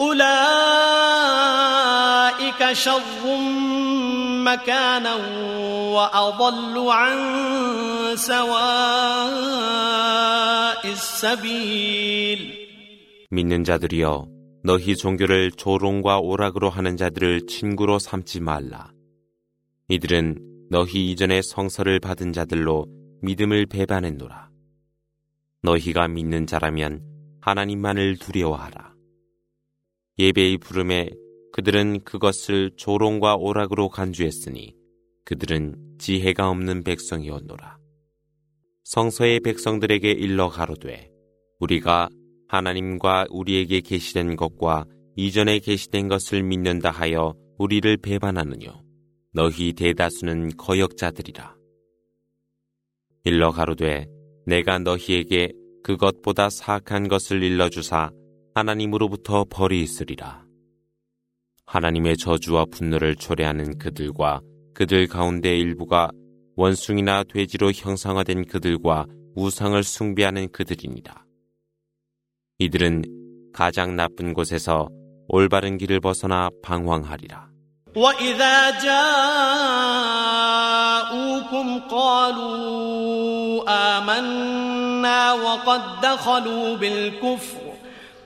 أولئك شر مكانا وأضل عن سواء السبيل 믿는 자들이여 너희 종교를 조롱과 오락으로 하는 자들을 친구로 삼지 말라. 이들은 너희 이전에 성서를 받은 자들로 믿음을 배반했노라. 너희가 믿는 자라면 하나님만을 두려워하라. 예배의 부름에 그들은 그것을 조롱과 오락으로 간주했으니 그들은 지혜가 없는 백성이었노라. 성서의 백성들에게 일러 가로되 우리가 하나님과 우리에게 계시된 것과 이전에 계시된 것을 믿는다 하여 우리를 배반하느뇨. 너희 대다수는 거역자들이라. 일러 가로되 내가 너희에게 그것보다 사악한 것을 일러주사 하나님으로부터 벌이 있으리라. 하나님의 저주와 분노를 초래하는 그들과 그들 가운데 일부가 원숭이나 돼지로 형상화된 그들과 우상을 숭배하는 그들이니라. 이들은 가장 나쁜 곳에서 올바른 길을 벗어나 방황하리라. وإذا جاءوكم قالوا آمنا وقد دخلوا بالكفر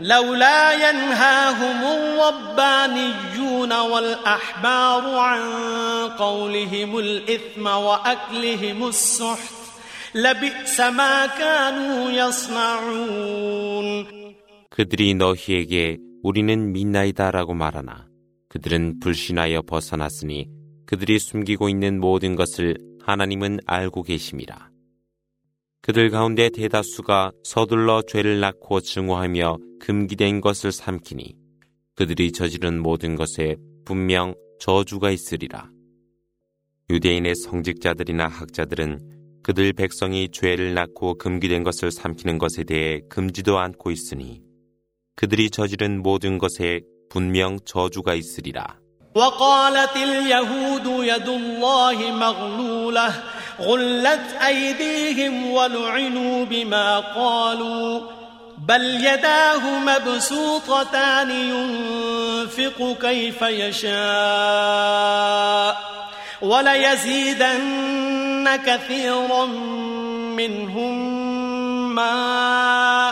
لولا ينهاهم الربانيون والأحبار عن قولهم الإثم وأكلهم السحت لبئس ما كانوا يصنعون 그들이 너희에게 우리는 믿나이다라고 말하나 그들은 불신하여 벗어났으니 그들이 숨기고 있는 모든 것을 하나님은 알고 계심이라. 그들 가운데 대다수가 서둘러 죄를 낳고 증오하며 금기된 것을 삼키니 그들이 저지른 모든 것에 분명 저주가 있으리라. 유대인의 성직자들이나 학자들은 그들 백성이 죄를 낳고 금기된 것을 삼키는 것에 대해 금지도 않고 있으니 그들이 저지른 모든 것에 분명 저주가 있으리라. غلت أيديهم ولعنوا بما قالوا بل يداه مبسوطتان ينفق كيف يشاء وليزيدن كثيرا منهم ما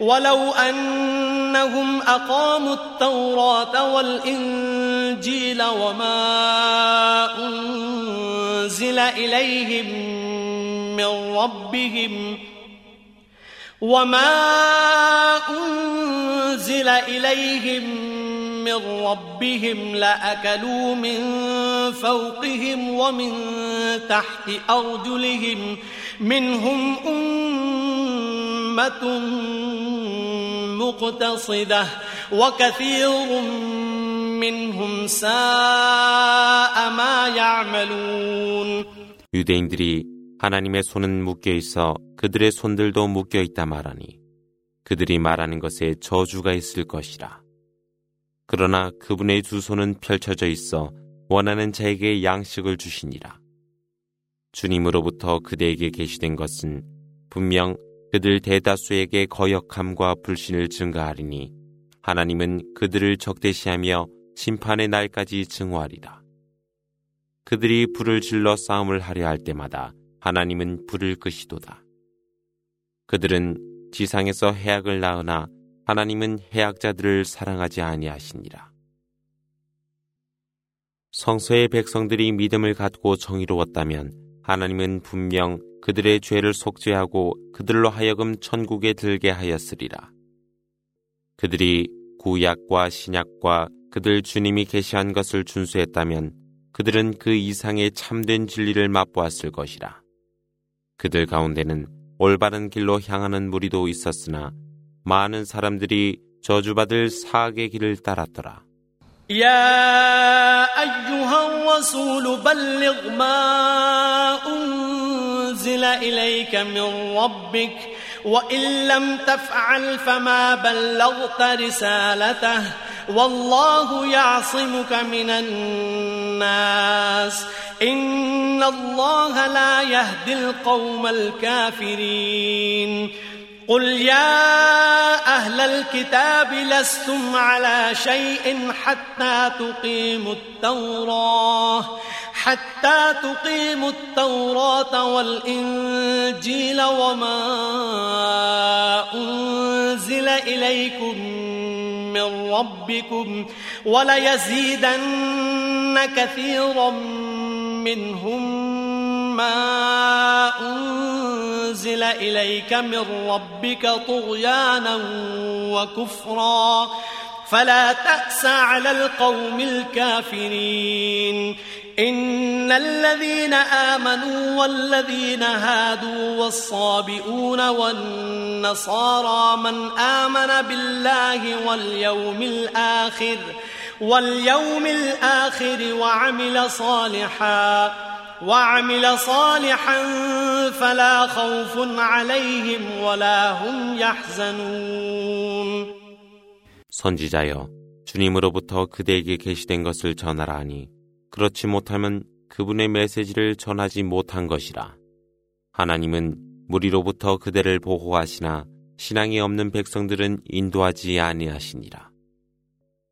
ولو أنهم أقاموا التوراة والإنجيل وما أنزل إليهم من ربهم وما أنزل إليهم من ربهم لأكلوا من فوقهم ومن تحت أرجلهم منهم أمة مقتصدة وكثير منهم ساء ما يعملون 유대인들이 하나님의 손은 묶여 있어 그들의 손들도 묶여 있다 말하니 그들이 말하는 것에 저주가 있을 것이라. 그러나 그분의 두 손은 펼쳐져 있어 원하는 자에게 양식을 주시니라. 주님으로부터 그대에게 계시된 것은 분명 그들 대다수에게 거역함과 불신을 증가하리니 하나님은 그들을 적대시하며 심판의 날까지 증오하리라. 그들이 불을 질러 싸움을 하려 할 때마다 하나님은 불을 끄시도다. 그들은 지상에서 해악을 낳으나 하나님은 해악자들을 사랑하지 아니하시니라. 성서의 백성들이 믿음을 갖고 정의로웠다면 하나님은 분명 그들의 죄를 속죄하고 그들로 하여금 천국에 들게 하였으리라. 그들이 구약과 신약과 그들 주님이 계시한 것을 준수했다면 그들은 그 이상의 참된 진리를 맛보았을 것이라. 그들 가운데는 올바른 길로 향하는 무리도 있었으나 많은 사람들이 저주받을 사악의 길을 따랐더라. يا أنزل إليك من ربك وإن لم تفعل فما بلغت رسالته والله يعصمك من الناس إن الله لا يهدي القوم الكافرين قل يا أهل الكتاب لستم على شيء حتى تقيموا التوراة حتى تقيموا التوراة والإنجيل وما أنزل إليكم من ربكم وليزيدن كثيرا منهم ما أنزل إليك من ربك طغيانا وكفرا. فلا تأس على القوم الكافرين. إن الذين آمنوا والذين هادوا والصابئون والنصارى من آمن بالله واليوم الآخر واليوم الآخر وعمل صالحا وعمل صالحا فلا خوف عليهم ولا هم يحزنون 선지자여 주님으로부터 그대에게 계시된 것을 전하라 하니 그렇지 못하면 그분의 메시지를 전하지 못한 것이라. 하나님은 무리로부터 그대를 보호하시나 신앙이 없는 백성들은 인도하지 아니하시니라.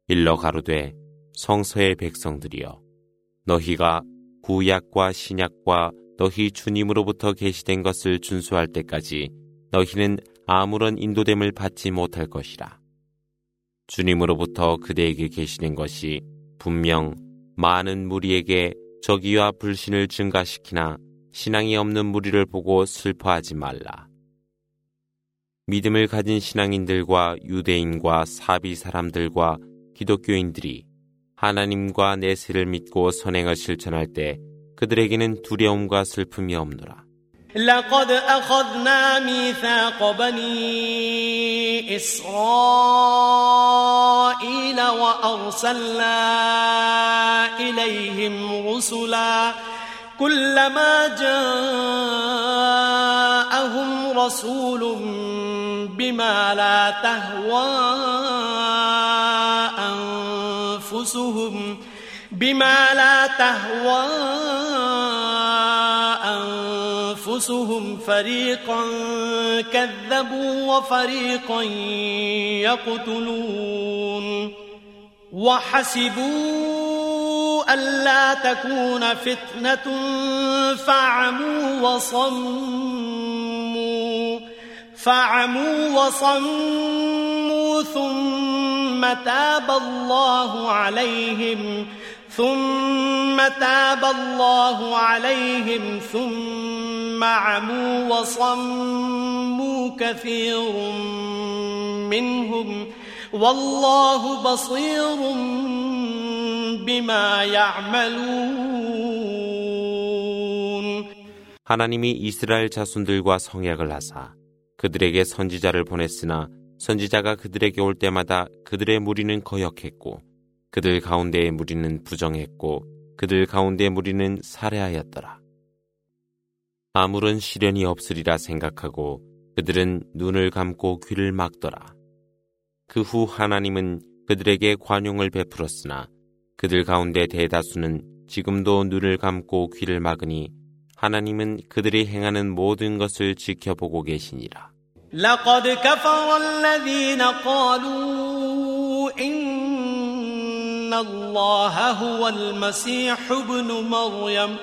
일러 가로되 성서의 백성들이여 너희가 구약과 신약과 너희 주님으로부터 계시된 것을 준수할 때까지 너희는 아무런 인도됨을 받지 못할 것이라. 주님으로부터 그대에게 계시된 것이 분명 많은 무리에게 적의와 불신을 증가시키나 신앙이 없는 무리를 보고 슬퍼하지 말라. 믿음을 가진 신앙인들과 유대인과 사비 사람들과 기독교인들이 하나님과 내세를 믿고 선행을 실천할 때 그들에게는 두려움과 슬픔이 없노라. لقد أخذنا ميثاق بني إسرائيل وأرسلنا إليهم رسلا كلما جاءهم رسول بما لا تهوى أنفسهم بما لا تهوى أنفسهم فريقا كذبوا وفريقا يقتلون وحسبوا ألا تكون فتنة فعموا وصموا فعموا وصموا ثم تاب الله عليهم ثم تاب الله عليهم ثم عموا وصموا كثير منهم والله بصير بما يعملون 하나님이 이스라엘 자손들과 성약을 하사 그들에게 선지자를 보냈으나 선지자가 그들에게 올 때마다 그들의 무리는 거역했고 그들 가운데의 무리는 부정했고 그들 가운데의 무리는 살해하였더라. 아무런 시련이 없으리라 생각하고 그들은 눈을 감고 귀를 막더라. 그 후 하나님은 그들에게 관용을 베풀었으나 그들 가운데 대다수는 지금도 눈을 감고 귀를 막으니 하나님은 그들이 행하는 모든 것을 지켜보고 계시니라. إن الله هو المسيح ابن مريم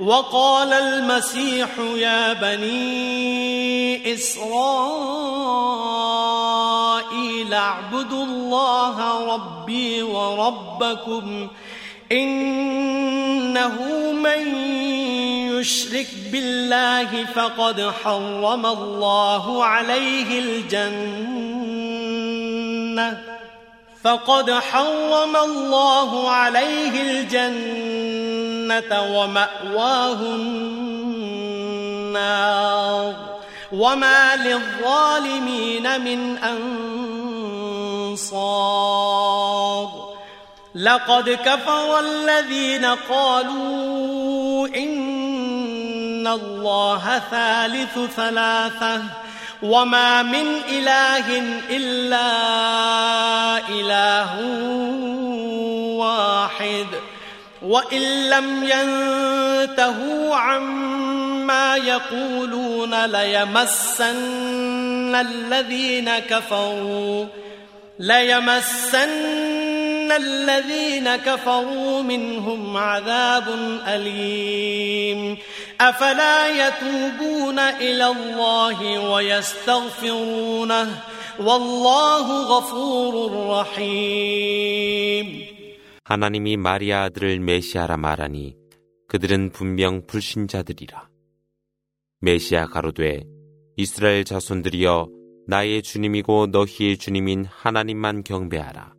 وقال المسيح يا بني إسرائيل اعبدوا الله ربي وربكم إنه من يشرك بالله فقد حرم الله عليه الجنة فقد حرم الله عليه الجنة ومأواه النار. وما للظالمين من أنصار. لقد كفر الذين قالوا إن الله ثالث ثلاثة. وما من إله إلا إله واحد وإن لم ينتهوا عما يقولون ليمسن الذين كفروا ليمسن الذين كفروا منهم عذاب أليم أفلا يتوبون إلى الله ويستغفرونه والله غفور رحيم 하나님이 마리아 아들을 메시아라 말하니 그들은 분명 불신자들이라. 메시아 가로되 이스라엘 자손들이여 나의 주님이고 너희의 주님인 하나님만 경배하라.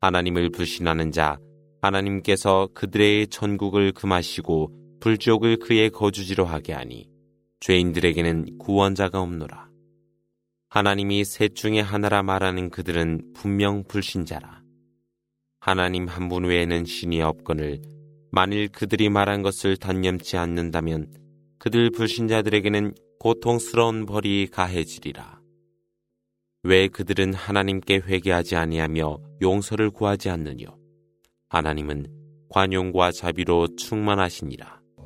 하나님을 불신하는 자, 하나님께서 그들의 천국을 금하시고 불지옥을 그의 거주지로 하게 하니 죄인들에게는 구원자가 없노라. 하나님이 셋 중에 하나라 말하는 그들은 분명 불신자라. 하나님 한 분 외에는 신이 없거늘 만일 그들이 말한 것을 단념치 않는다면 그들 불신자들에게는 고통스러운 벌이 가해지리라. 왜 그들은 하나님께 회개하지 아니하며 용서를 구하지 않느뇨? 하나님은 관용과 자비로 충만하시니라.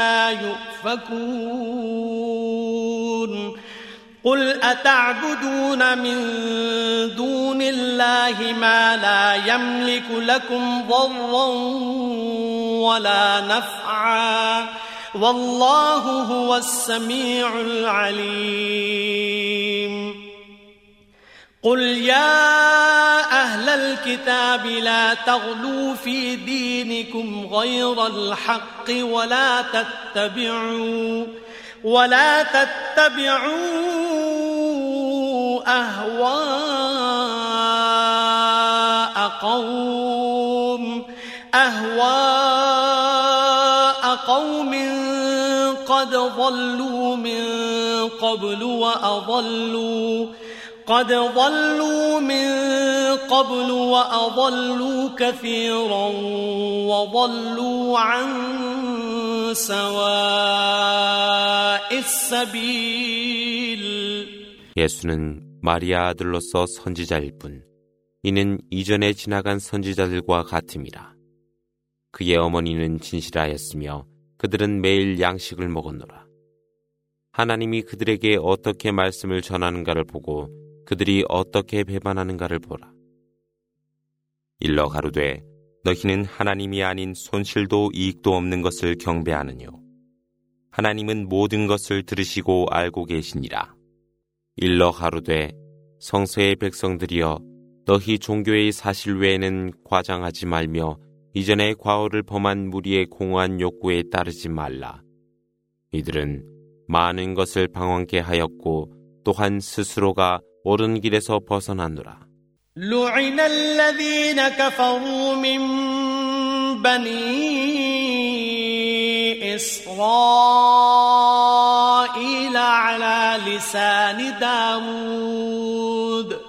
أنا يؤفكون. قل أتعبدون من دون الله ما لا يملك لكم ضرا ولا نفعا. والله هو السميع العليم. قل يا أهل الكتاب لا تغلوا في دينكم غير الحق ولا تتبعوا ولا تتبعوا أهواء قوم أهواء قوم قد ضلوا من قبل وأضلوا قد ضلوا من قبل وأضلوا كثيرا وضلوا عن سواء السبيل 예수는 마리아 아들로서 선지자일 뿐 이는 이전에 지나간 선지자들과 같음이라. 그의 어머니는 진실하였으며 그들은 매일 양식을 먹었노라. 하나님이 그들에게 어떻게 말씀을 전하는가를 보고 그들이 어떻게 배반하는가를 보라. 일러 가로되 너희는 하나님이 아닌 손실도 이익도 없는 것을 경배하느뇨. 하나님은 모든 것을 들으시고 알고 계시니라. 일러 가로되 성서의 백성들이여 너희 종교의 사실 외에는 과장하지 말며 이전에 과오를 범한 무리의 공허한 욕구에 따르지 말라. 이들은 많은 것을 방황케 하였고 또한 스스로가 옳은 길에서 벗어나느라. لعن الذين كفروا من بني إسرائيل على لسان داود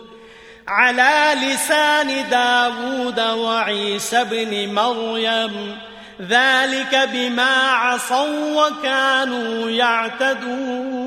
على لسان داود وعيسى بن مريم ذلك بما عصوا وكانوا يعتدون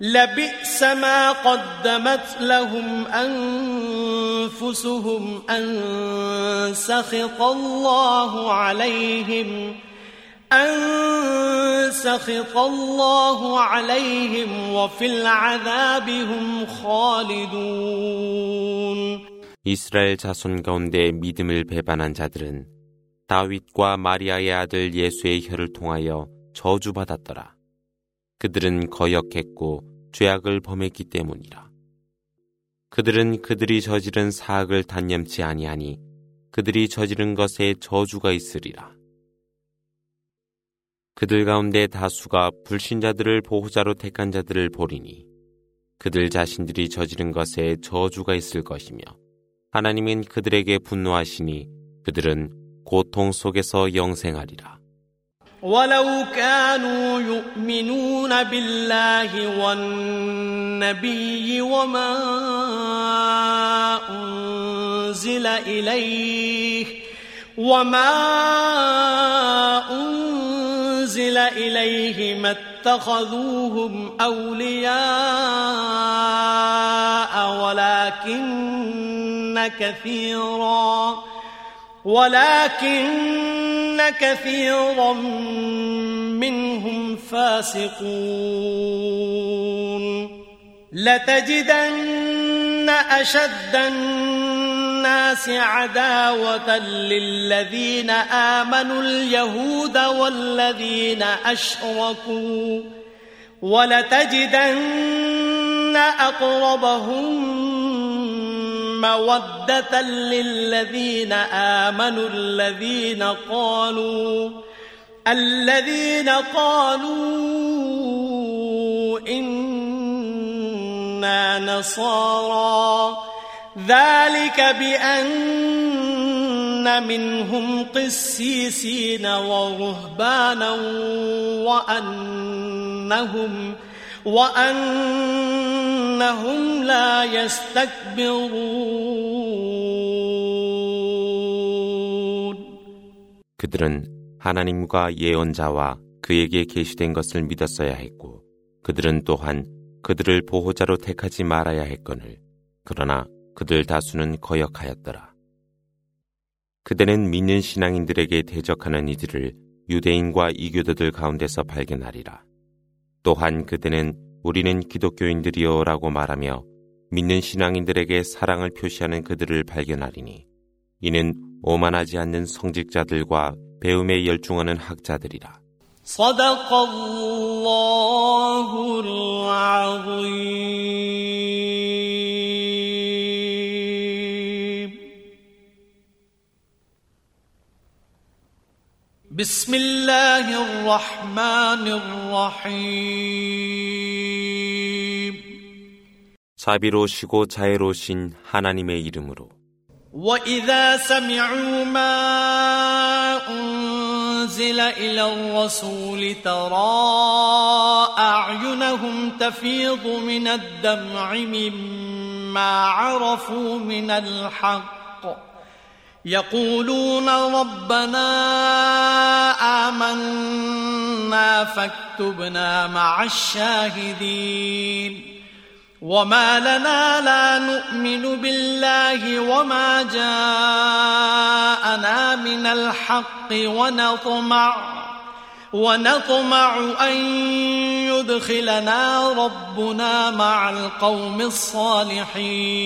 لبئس ما قدمت لهم أنفسهم أن سخط الله عليهم أن سخط الله عليهم وفي العذاب هم خالدون 이스라엘 자손 가운데 믿음을 배반한 자들은 다윗과 마리아의 아들 예수의 혀를 통하여 저주받았더라. 그들은 거역했고 죄악을 범했기 때문이라. 그들은 그들이 저지른 사악을 단념치 아니하니 그들이 저지른 것에 저주가 있으리라. 그들 가운데 다수가 불신자들을 보호자로 택한 자들을 보리니 그들 자신들이 저지른 것에 저주가 있을 것이며 하나님은 그들에게 분노하시니 그들은 고통 속에서 영생하리라. ولو كانوا يؤمنون بالله والنبي وما أنزل إليه وما أنزل إليه ما اتخذوهم أولياء ولكن كثيرا ولكن كثيرا منهم فاسقون. لتجدن أشد الناس عداوة للذين آمنوا اليهود والذين أشركوا. ولتجدن أقربهم مودة للذين آمنوا الذين قالوا الذين قالوا إنا نصارى. ذلك بأن منهم قسيسين ورهبانا وأنهم وأنهم لا يستكبرون 그들은 하나님과 예언자와 그에게 계시된 것을 믿었어야 했고 그들은 또한 그들을 보호자로 택하지 말아야 했거늘 그러나 그들 다수는 거역하였더라. 그대는 믿는 신앙인들에게 대적하는 이들을 유대인과 이교도들 가운데서 발견하리라. 또한 그대는 우리는 기독교인들이요 라고 말하며 믿는 신앙인들에게 사랑을 표시하는 그들을 발견하리니 이는 오만하지 않는 성직자들과 배움에 열중하는 학자들이라. بسم الله الرحمن الرحيم 자비로우시고 자애로우신 하나님의 이름으로 وإذا سمعوا ما أنزل إلى الرسول ترى أعينهم تفيض من الدمع مما عرفوا من الحق يقولون ربنا آمنا فاكتبنا مع الشاهدين وما لنا لا نؤمن بالله وما جاءنا من الحق ونطمع ونطمع أن يدخلنا ربنا مع القوم الصالحين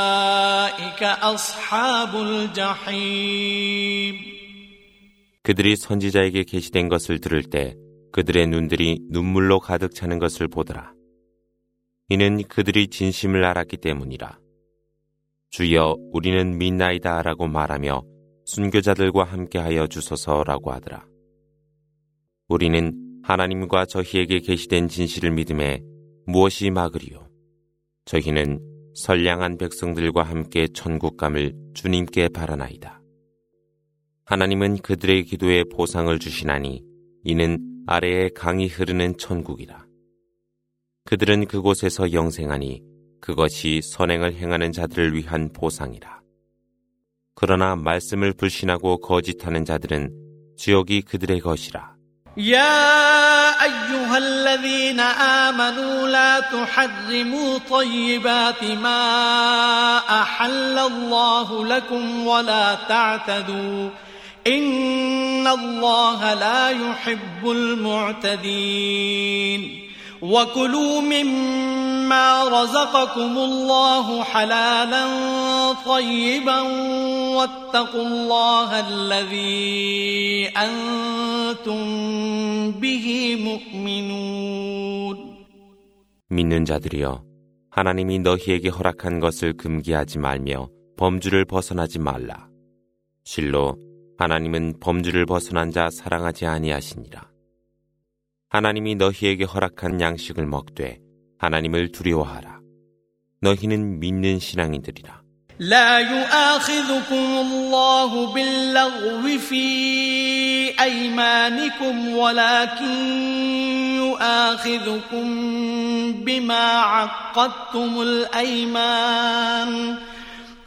그들이 선지자에게 계시된 것을 들을 때 그들의 눈들이 눈물로 가득 차는 것을 보더라. 이는 그들이 진심을 알았기 때문이라. 주여 우리는 믿나이다 라고 말하며 순교자들과 함께하여 주소서라고 하더라. 우리는 하나님과 저희에게 계시된 진실을 믿음에 무엇이 막으리요? 저희는 선량한 백성들과 함께 천국감을 주님께 바라나이다. 하나님은 그들의 기도에 보상을 주시나니 이는 아래에 강이 흐르는 천국이라. 그들은 그곳에서 영생하니 그것이 선행을 행하는 자들을 위한 보상이라. 그러나 말씀을 불신하고 거짓하는 자들은 지옥이 그들의 것이라. يا أيها الذين آمنوا لا تحرموا طيبات ما أحل الله لكم ولا تعتدوا إن الله لا يحب المعتدين وكلوا مما رزقكم الله حلالا طيبا واتقوا الله الذي أنتم به مؤمنون 믿는 자들이여 하나님이 너희에게 허락한 것을 금기하지 말며 범주를 벗어나지 말라. 실로 하나님은 범주를 벗어난 자 사랑하지 아니하시니라. 하나님이 너희에게 허락한 양식을 먹되 하나님을 두려워하라. 너희는 믿는 신앙이들이라. لا يؤاخذكم الله باللغو في أيمانكم ولكن يؤاخذكم بما عقدتم الأيمان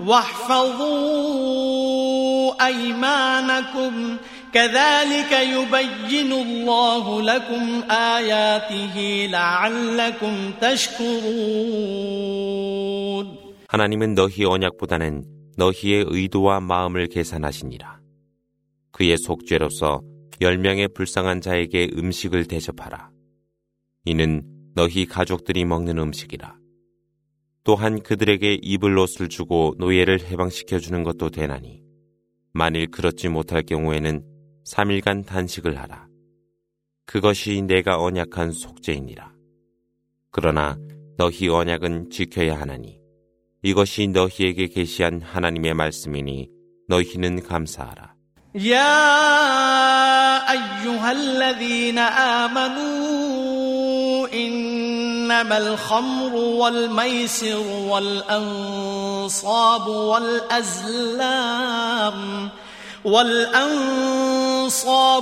واحفظوا أيمانكم كذلك يبين الله لكم آياته لعلكم تشكرون 하나님은 너희 언약보다는 너희의 의도와 마음을 계산하시니라. 그의 속죄로서 열 명의 불쌍한 자에게 음식을 대접하라. 이는 너희 가족들이 먹는 음식이라. 또한 그들에게 입을 옷을 주고 노예를 해방시켜 주는 것도 되나니 만일 그렇지 못할 경우에는 3일간 단식을 하라. 그것이 내가 언약한 속죄이니라. 그러나 너희 언약은 지켜야 하나니 이것이 너희에게 계시한 하나님의 말씀이니 너희는 감사하라. 야, إنما الخمر والميسر والأنصاب والأزلام والأنصاب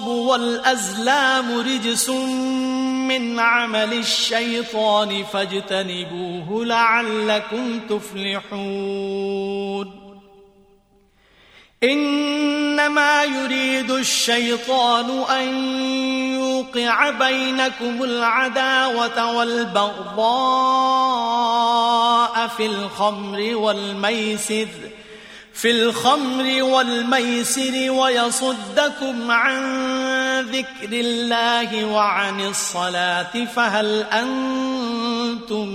والأزلام رجس من عمل الشيطان فاجتنبوه لعلكم تفلحون إنما يريد الشيطان أن يوقع بينكم العداوة والبغضاء في الخمر والميسر في الخمر والميسر ويصدكم عن ذكر الله وعن الصلاة فهل أنتم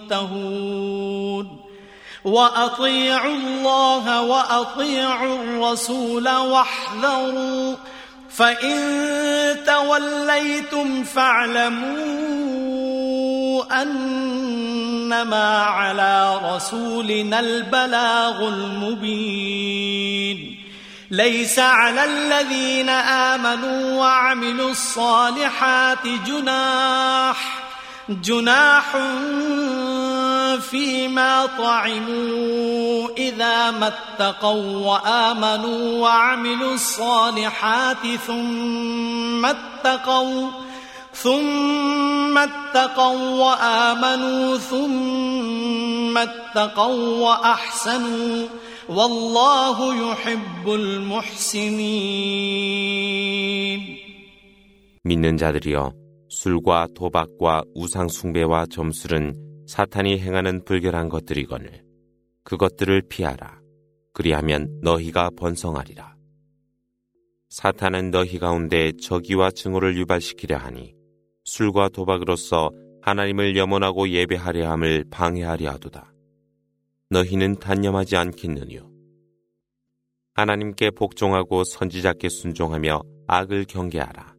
منتهون؟ وأطيعوا الله وأطيعوا الرسول واحذروا فإن توليتم فاعلموا أنما على رسولنا البلاغ المبين. ليس على الذين آمنوا وعملوا الصالحات جناح جناح فيما طعموا إذا ما اتقوا وآمنوا وعملوا الصالحات ثم اتقوا ثم اتقوا وآمنوا ثم اتقوا وأحسنوا والله يحب المحسنين 믿는 자들이여 술과 도박과 우상숭배와 점술은 사탄이 행하는 불결한 것들이거늘 그것들을 피하라. 그리하면 너희가 번성하리라. 사탄은 너희 가운데 저기와 증오를 유발시키려 하니 술과 도박으로서 하나님을 염원하고 예배하려 함을 방해하려 하도다. 너희는 단념하지 않겠느뇨. 하나님께 복종하고 선지자께 순종하며 악을 경계하라.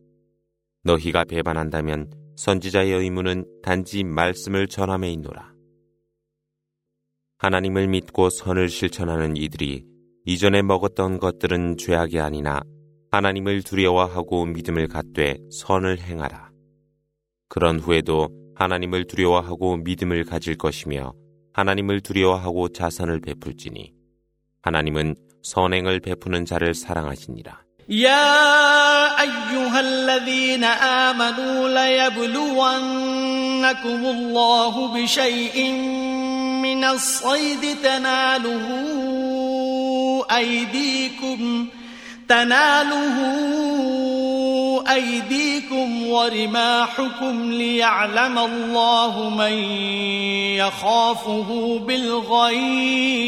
너희가 배반한다면 선지자의 의무는 단지 말씀을 전함에 있노라. 하나님을 믿고 선을 실천하는 이들이 이전에 먹었던 것들은 죄악이 아니나 하나님을 두려워하고 믿음을 갖되 선을 행하라. 그런 후에도 하나님을 두려워하고 믿음을 가질 것이며 하나님을 두려워하고 자선을 베풀지니 하나님은 선행을 베푸는 자를 사랑하시니라. يا أيها الذين آمنوا ليبلونكم الله بشيء من الصيد تناله أيديكم تناله أيديكم ورماحكم ليعلم الله من يخافه بالغيب.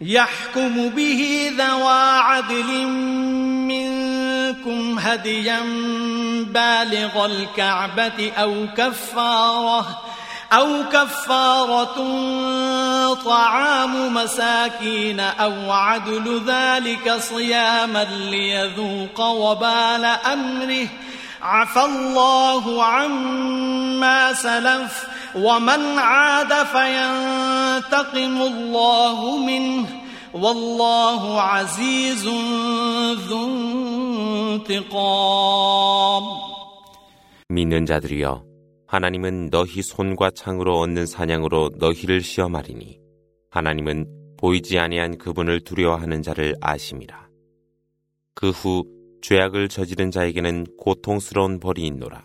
يحكم به ذوى عدل منكم هديا بالغ الكعبة أو كفارة أو كفارة طعام مساكين أو عدل ذلك صياما ليذوق وبال أمره. عفى الله عما سلف. ومن عاد فينتقم الله منه والله عزيز ذو انتقام 믿는 자들이여 하나님은 너희 손과 창으로 얻는 사냥으로 너희를 시험하리니 하나님은 보이지 아니한 그분을 두려워하는 자를 아심이라. 그 후 죄악을 저지른 자에게는 고통스러운 벌이 있노라.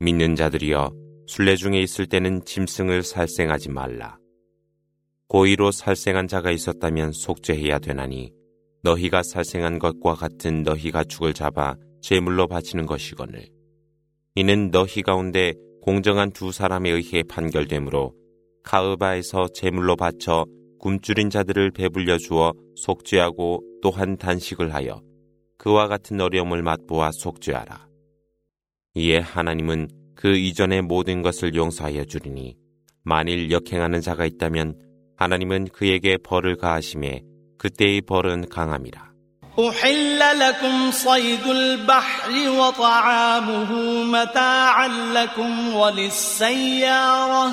믿는 자들이여 순례 중에 있을 때는 짐승을 살생하지 말라. 고의로 살생한 자가 있었다면 속죄해야 되나니 너희가 살생한 것과 같은 너희 가축을 잡아 제물로 바치는 것이거늘. 이는 너희 가운데 공정한 두 사람에 의해 판결되므로 카으바에서 제물로 바쳐 굶주린 자들을 배불려 주어 속죄하고 또한 단식을 하여 그와 같은 어려움을 맛보아 속죄하라. 이에 하나님은 그 이전의 모든 것을 용서하여 주리니 만일 역행하는 자가 있다면 하나님은 그에게 벌을 가하심에 그때의 벌은 강함이라. أحل لكم صيد البحر وطعامه متاعا لكم وللسيارة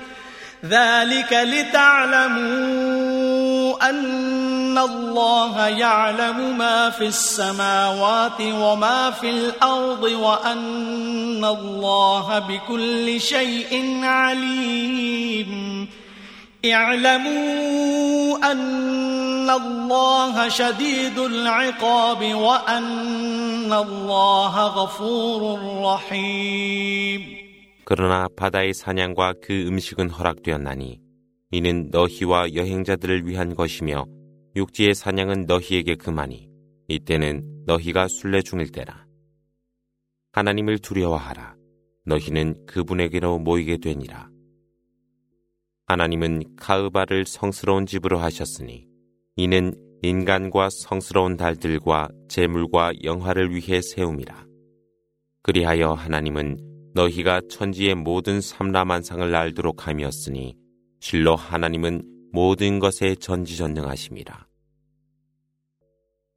ذلك لتعلموا أن الله يعلم ما في السماوات وما في الأرض وأن الله بكل شيء عليم. اعلموا أن الله شديد العقاب وأن الله غفور رحيم. 그러나 바다의 사냥과 그 음식은 허락되었나니 이는 너희와 여행자들을 위한 것이며 육지의 사냥은 너희에게 그만이 이때는 너희가 순례 중일 때라. 하나님을 두려워하라. 너희는 그분에게로 모이게 되니라. 하나님은 카으바를 성스러운 집으로 하셨으니 이는 인간과 성스러운 달들과 재물과 영화를 위해 세움이라. 그리하여 하나님은 너희가 천지의 모든 삼라만상을 알도록 함이었으니 실로 하나님은 모든 것에 전지전능하심이라.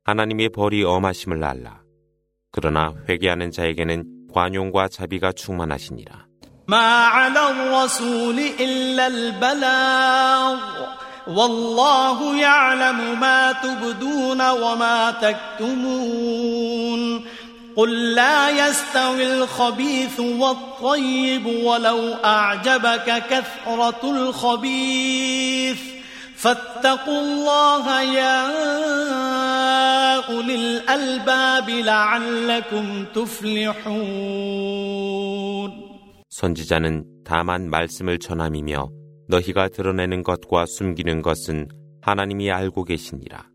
하나님의 벌이 엄하심을 알라. 그러나 회개하는 자에게는 관용과 자비가 충만하시니라. ما على الرسول إلا البلاغ والله يعلم ما تبدون وما تكتمون قل لا يستوي الخبيث والطيب ولو أعجبك كثرة الخبيث فاتقوا الله يا أولي الألباب لعلكم تفلحون 선지자는 다만 말씀을 전함이며 너희가 드러내는 것과 숨기는 것은 하나님이 알고 계시니라.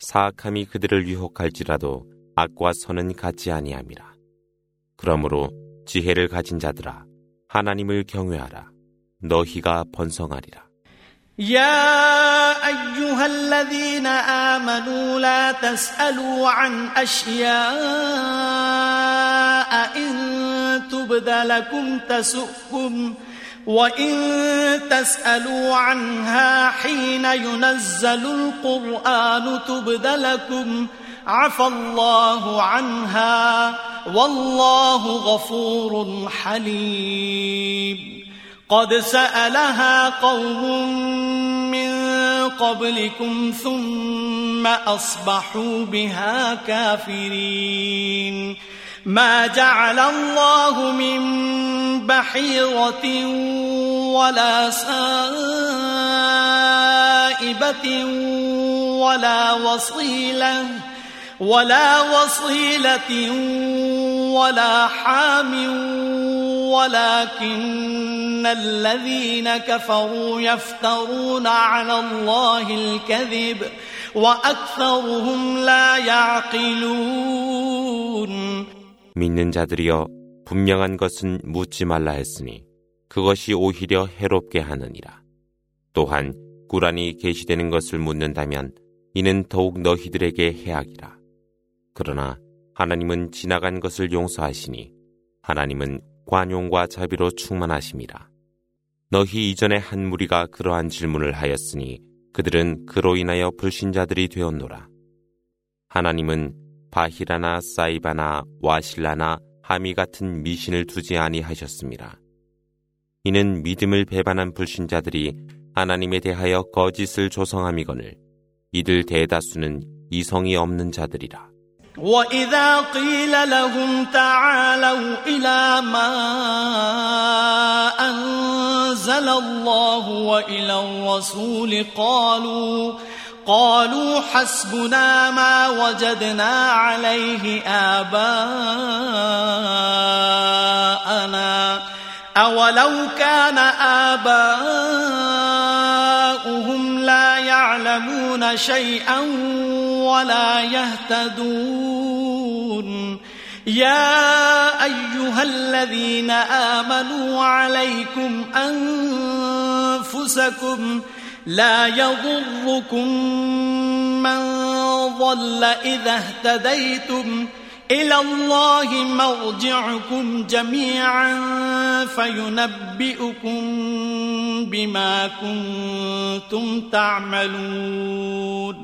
사악함이 그들을 유혹할지라도 악과 선은 같지 아니함이라. 그러므로 지혜를 가진 자들아 하나님을 경외하라. 너희가 번성하리라. يا أيها الذين آمنوا لا تسألوا عن أشياء إن تبد لكم تسؤكم وإن تسألوا عنها حين ينزل القرآن تبد لكم عفى الله عنها والله غفور حليم. قد سألها قوم من قبلكم ثم أصبحوا بها كافرين. ما جعل الله من بحيرة ولا سائبة ولا وصيلة ولا وصيلة ولا حام ولكن الذين كفروا يفترون على الله الكذب وأكثرهم لا يعقلون 믿는 자들이여 분명한 것은 묻지 말라 했으니 그것이 오히려 해롭게 하느니라. 또한 꾸란이 계시되는 것을 묻는다면 이는 더욱 너희들에게 해악이라. 그러나 하나님은 지나간 것을 용서하시니 하나님은 관용과 자비로 충만하심이라. 너희 이전에 한 무리가 그러한 질문을 하였으니 그들은 그로 인하여 불신자들이 되었노라. 하나님은 바히라나 사이바나 와실라나 하미 같은 미신을 두지 아니하셨습니다. 이는 믿음을 배반한 불신자들이 하나님에 대하여 거짓을 조성함이거늘 이들 대다수는 이성이 없는 자들이라. وإذا قيل لهم تعالوا إلى ما أنزل الله وإلى الرسول قالوا قالوا حسبنا ما وجدنا عليه آباءنا أولو كان آباؤهم لا يعلمون شيئا ولا يهتدون. يا أيها الذين آمنوا عليكم أنفسكم لا يضركم من ضل إذا اهتديتم إلى الله مرجعكم جميعا فينبئكم بما كنتم تعملون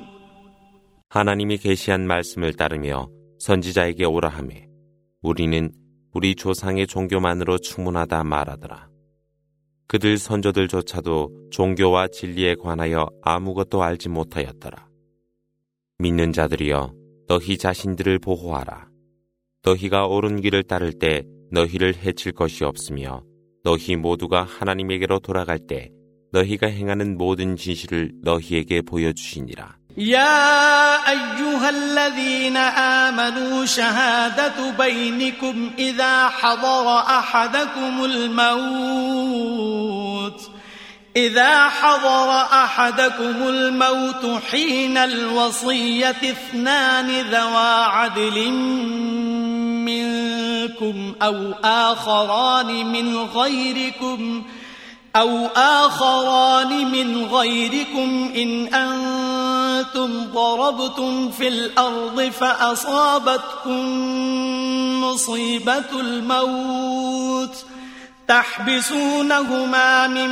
하나님이 계시한 말씀을 따르며 선지자에게 오라 하매 우리는 우리 조상의 종교만으로 충분하다 말하더라. 그들 선조들조차도 종교와 진리에 관하여 아무것도 알지 못하였더라. 믿는 자들이여 너희 자신들을 보호하라. 너희가 옳은 길을 따를 때 너희를 해칠 것이 없으며 너희 모두가 하나님에게로 돌아갈 때 너희가 행하는 모든 진실을 너희에게 보여주시니라. يا أيها الذين آمنوا شهادة بينكم إذا حضر أحدكم الموت إذا حضر أحدكم الموت حين الوصية اثنان ذوى عدل منكم أو آخران من غيركم ۖ أو آخران من غيركم إن أنتم ضربتم في الأرض فأصابتكم مصيبة الموت تحبسونهما من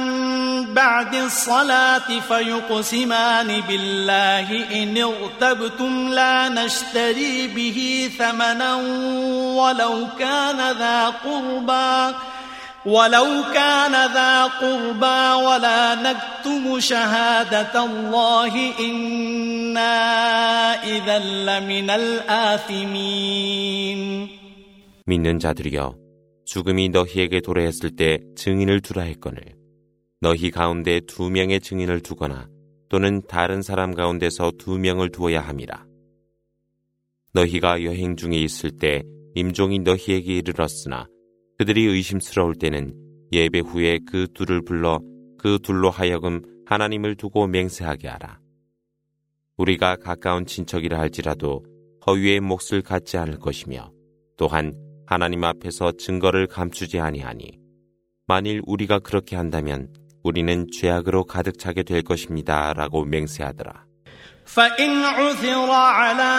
بعد الصلاة فيقسمان بالله إن ارتبتم لا نشتري به ثمنا ولو كان ذا قربى ولو كان ذا قربى ولا نكتم شهادة الله إنا إذا لمن الآثمين 믿는 자들이여 죽음이 너희에게 도래했을 때 증인을 두라 했거늘 너희 가운데 두 명의 증인을 두거나 또는 다른 사람 가운데서 두 명을 두어야 함이라 너희가 여행 중에 있을 때 임종이 너희에게 이르렀으나 그들이 의심스러울 때는 예배 후에 그 둘을 불러 그 둘로 하여금 하나님을 두고 맹세하게 하라. 우리가 가까운 친척이라 할지라도 허위의 몫을 갖지 않을 것이며 또한 하나님 앞에서 증거를 감추지 아니하니 만일 우리가 그렇게 한다면 우리는 죄악으로 가득 차게 될 것입니다. 라고 맹세하더라. فإن عثر على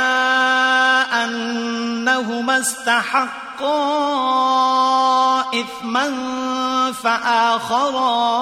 أنهما استحقا إثما فآخران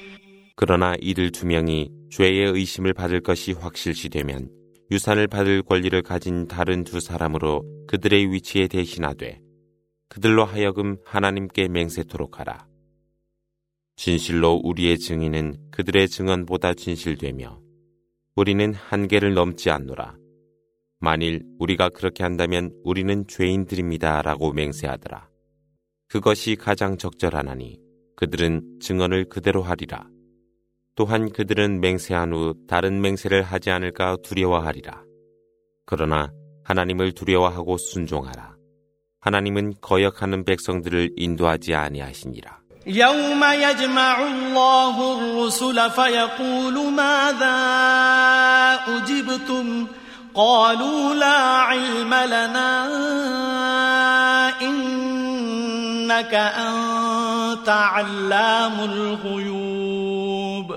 그러나 이들 두 명이 죄의 의심을 받을 것이 확실시 되면 유산을 받을 권리를 가진 다른 두 사람으로 그들의 위치에 대신하되 그들로 하여금 하나님께 맹세토록 하라. 진실로 우리의 증인은 그들의 증언보다 진실되며 우리는 한계를 넘지 않노라. 만일 우리가 그렇게 한다면 우리는 죄인들입니다. 라고 맹세하더라. 그것이 가장 적절하나니 그들은 증언을 그대로 하리라. 또한 그들은 맹세한 후 다른 맹세를 하지 않을까 두려워하리라. 그러나 하나님을 두려워하고 순종하라. 하나님은 거역하는 백성들을 인도하지 아니하시니라. يوم يجمع الله الرسل فيقول ماذا أجبتم قالوا لا علم لنا إنك أنت علام الغيوب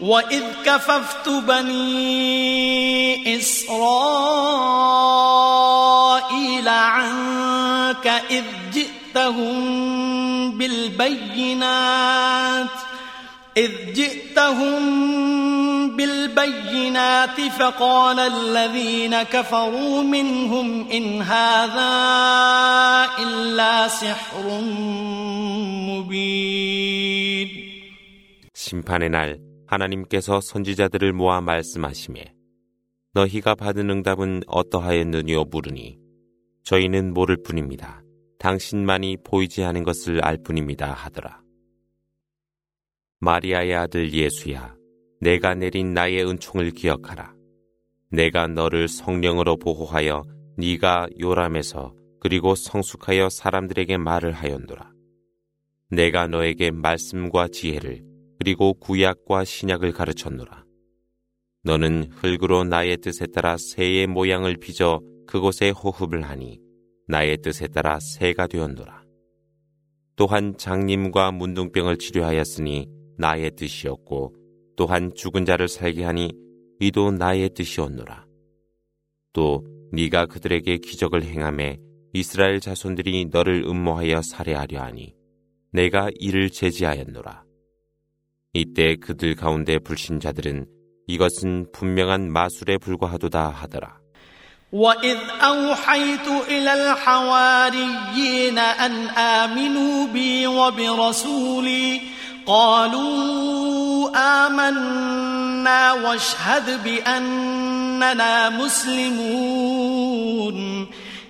وإذ كففت بني إسرائيل عنك إذ جئتهم بالبينات إذ جئتهم بالبينات فقال الذين كفروا منهم إن هذا إلا سحر مبين 심판의 날 하나님께서 선지자들을 모아 말씀하시매 너희가 받은 응답은 어떠하였느냐고 물으니 저희는 모를 뿐입니다. 당신만이 보이지 않은 것을 알 뿐입니다 하더라. 마리아의 아들 예수야 내가 내린 나의 은총을 기억하라. 내가 너를 성령으로 보호하여 네가 요람에서 그리고 성숙하여 사람들에게 말을 하였노라. 내가 너에게 말씀과 지혜를 그리고 구약과 신약을 가르쳤노라. 너는 흙으로 나의 뜻에 따라 새의 모양을 빚어 그곳에 호흡을 하니 나의 뜻에 따라 새가 되었노라. 또한 장님과 문둥병을 치료하였으니 나의 뜻이었고 또한 죽은 자를 살게 하니 이도 나의 뜻이었노라. 또 네가 그들에게 기적을 행함에 이스라엘 자손들이 너를 음모하여 살해하려 하니 내가 이를 제지하였노라. 이때 그들 가운데 불신자들은 이것은 분명한 마술에 불과하도다 하더라. وإذ أوحيت إلى الحواريين أن آمنوا بي وبرسولي قالوا آمنا واشهد بأن إننا مسلمون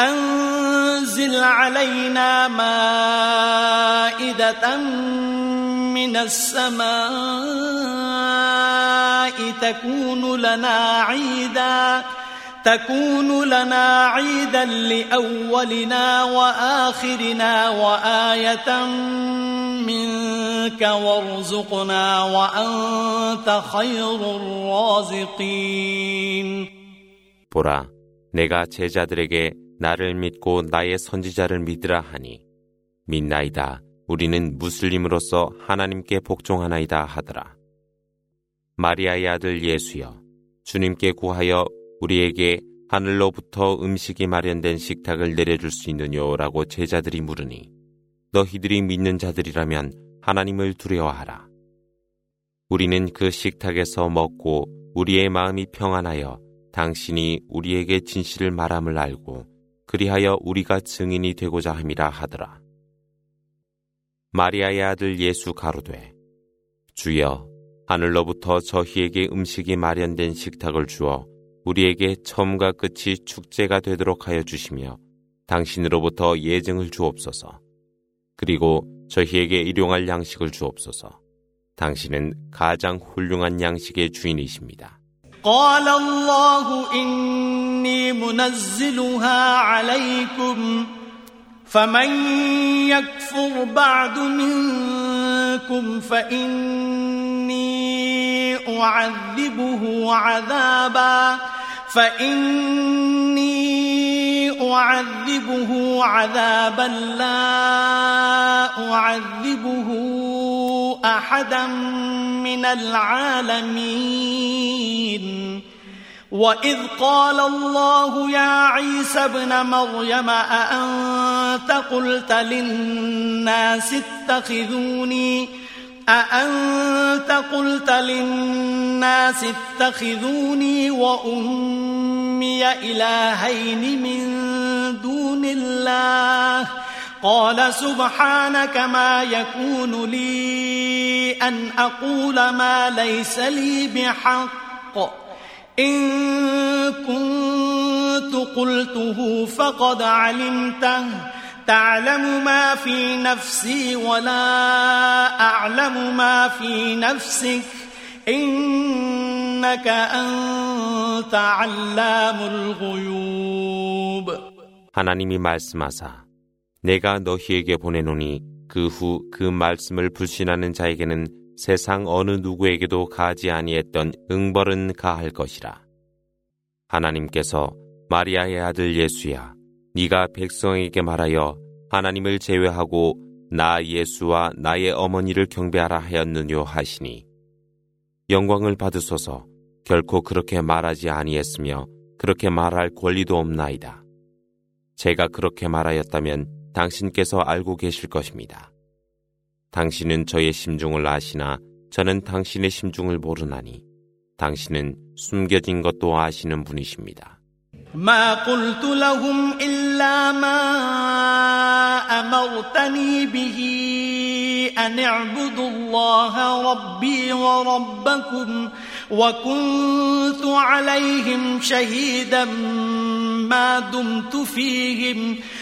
أنزل علينا مائدة من السماء تكون لنا عيداً تكون لنا عيدا لأولنا وآخرنا وآية منك وارزقنا وأنت خير الرازقين 보라, 내가 제자들에게 나를 믿고 나의 선지자를 믿으라 하니 믿나이다. 우리는 무슬림으로서 하나님께 복종하나이다 하더라. 마리아의 아들 예수여, 주님께 구하여 우리에게 하늘로부터 음식이 마련된 식탁을 내려줄 수 있느냐라고 제자들이 물으니 너희들이 믿는 자들이라면 하나님을 두려워하라. 우리는 그 식탁에서 먹고 우리의 마음이 평안하여 당신이 우리에게 진실을 말함을 알고 그리하여 우리가 증인이 되고자 함이라 하더라. 마리아의 아들 예수 가로되 주여 하늘로부터 저희에게 음식이 마련된 식탁을 주어 우리에게 처음과 끝이 축제가 되도록 하여 주시며 당신으로부터 예증을 주옵소서. 그리고 저희에게 일용할 양식을 주옵소서. 당신은 가장 훌륭한 양식의 주인이십니다. قال الله إني منزلها عليكم فمن يكفر بعد منكم فإني أعذبه عذابا فإني أعذبه عذابا لا أعذبه أحدا من العالمين. وإذ قال الله يا عيسى ابن مريم أأنت قلت للناس اتخذوني؟ أأنت قلت للناس اتخذوني وأمي إلهين من دون الله؟ قال سبحانك ما يكون لي أن أقول ما ليس لي بحق إن كنت قلته فقد علمته تعلم ما في نفسي ولا أعلم ما في نفسك إنك أنت علام الغيوب 하나님이 말씀하사 내가 너희에게 보내노니 그후그 말씀을 불신하는 자에게는 세상 어느 누구에게도 가지 아니했던 응벌은 가할 것이라. 하나님께서 마리아의 아들 예수야, 네가 백성에게 말하여 하나님을 제외하고 나 예수와 나의 어머니를 경배하라 하였느뇨 하시니 영광을 받으소서 결코 그렇게 말하지 아니했으며 그렇게 말할 권리도 없나이다. 제가 그렇게 말하였다면 당신께서 알고 계실 것입니다. 당신은 저의 심중을 아시나 저는 당신의 심중을 모르나니 당신은 숨겨진 것도 아시는 분이십니다. ما قلت لهم إلا ما أمرتني به أن اعبدوا الله ربي وربكم وكنت عليهم شهيدا ما دمت فيهم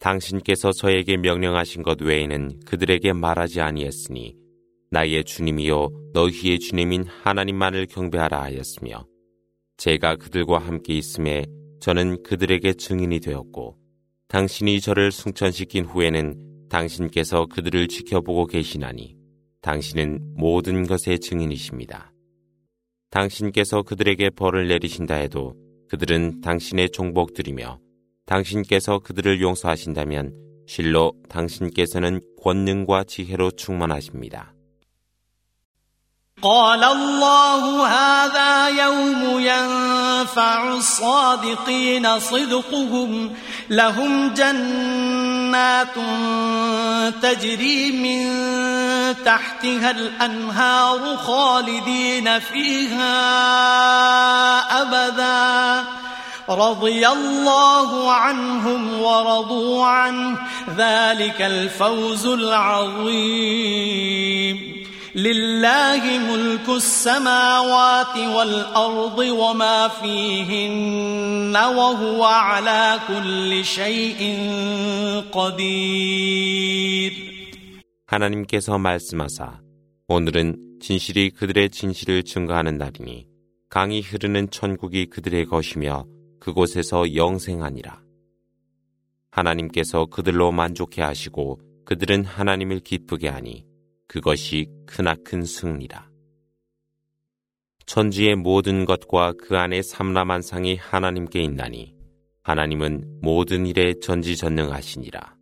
당신께서 저에게 명령하신 것 외에는 그들에게 말하지 아니했으니 나의 주님이요 너희의 주님인 하나님만을 경배하라 하였으며 제가 그들과 함께 있음에 저는 그들에게 증인이 되었고 당신이 저를 승천시킨 후에는 당신께서 그들을 지켜보고 계시나니 당신은 모든 것의 증인이십니다. 당신께서 그들에게 벌을 내리신다 해도 그들은 당신의 종복들이며 당신께서 그들을 용서하신다면 실로 당신께서는 권능과 지혜로 충만하십니다. قال الله هذا يوم ينفع الصادقين صدقهم لهم جنات تجري من تحتها الأنهار خالدين فيها أبدا رضي الله عنهم ورضوا عنه ذلك الفوز العظيم لله ملك السماوات والأرض وما فيهن وهو على كل شيء قدير 하나님께서 말씀하사 오늘은 진실이 그들의 진실을 증거하는 날이니 강이 흐르는 천국이 그들의 것이며 그곳에서 영생하니라. 하나님께서 그들로 만족해 하시고 그들은 하나님을 기쁘게 하니 그것이 크나큰 승리라. 천지의 모든 것과 그 안에 삼라만상이 하나님께 있나니 하나님은 모든 일에 전지전능하시니라.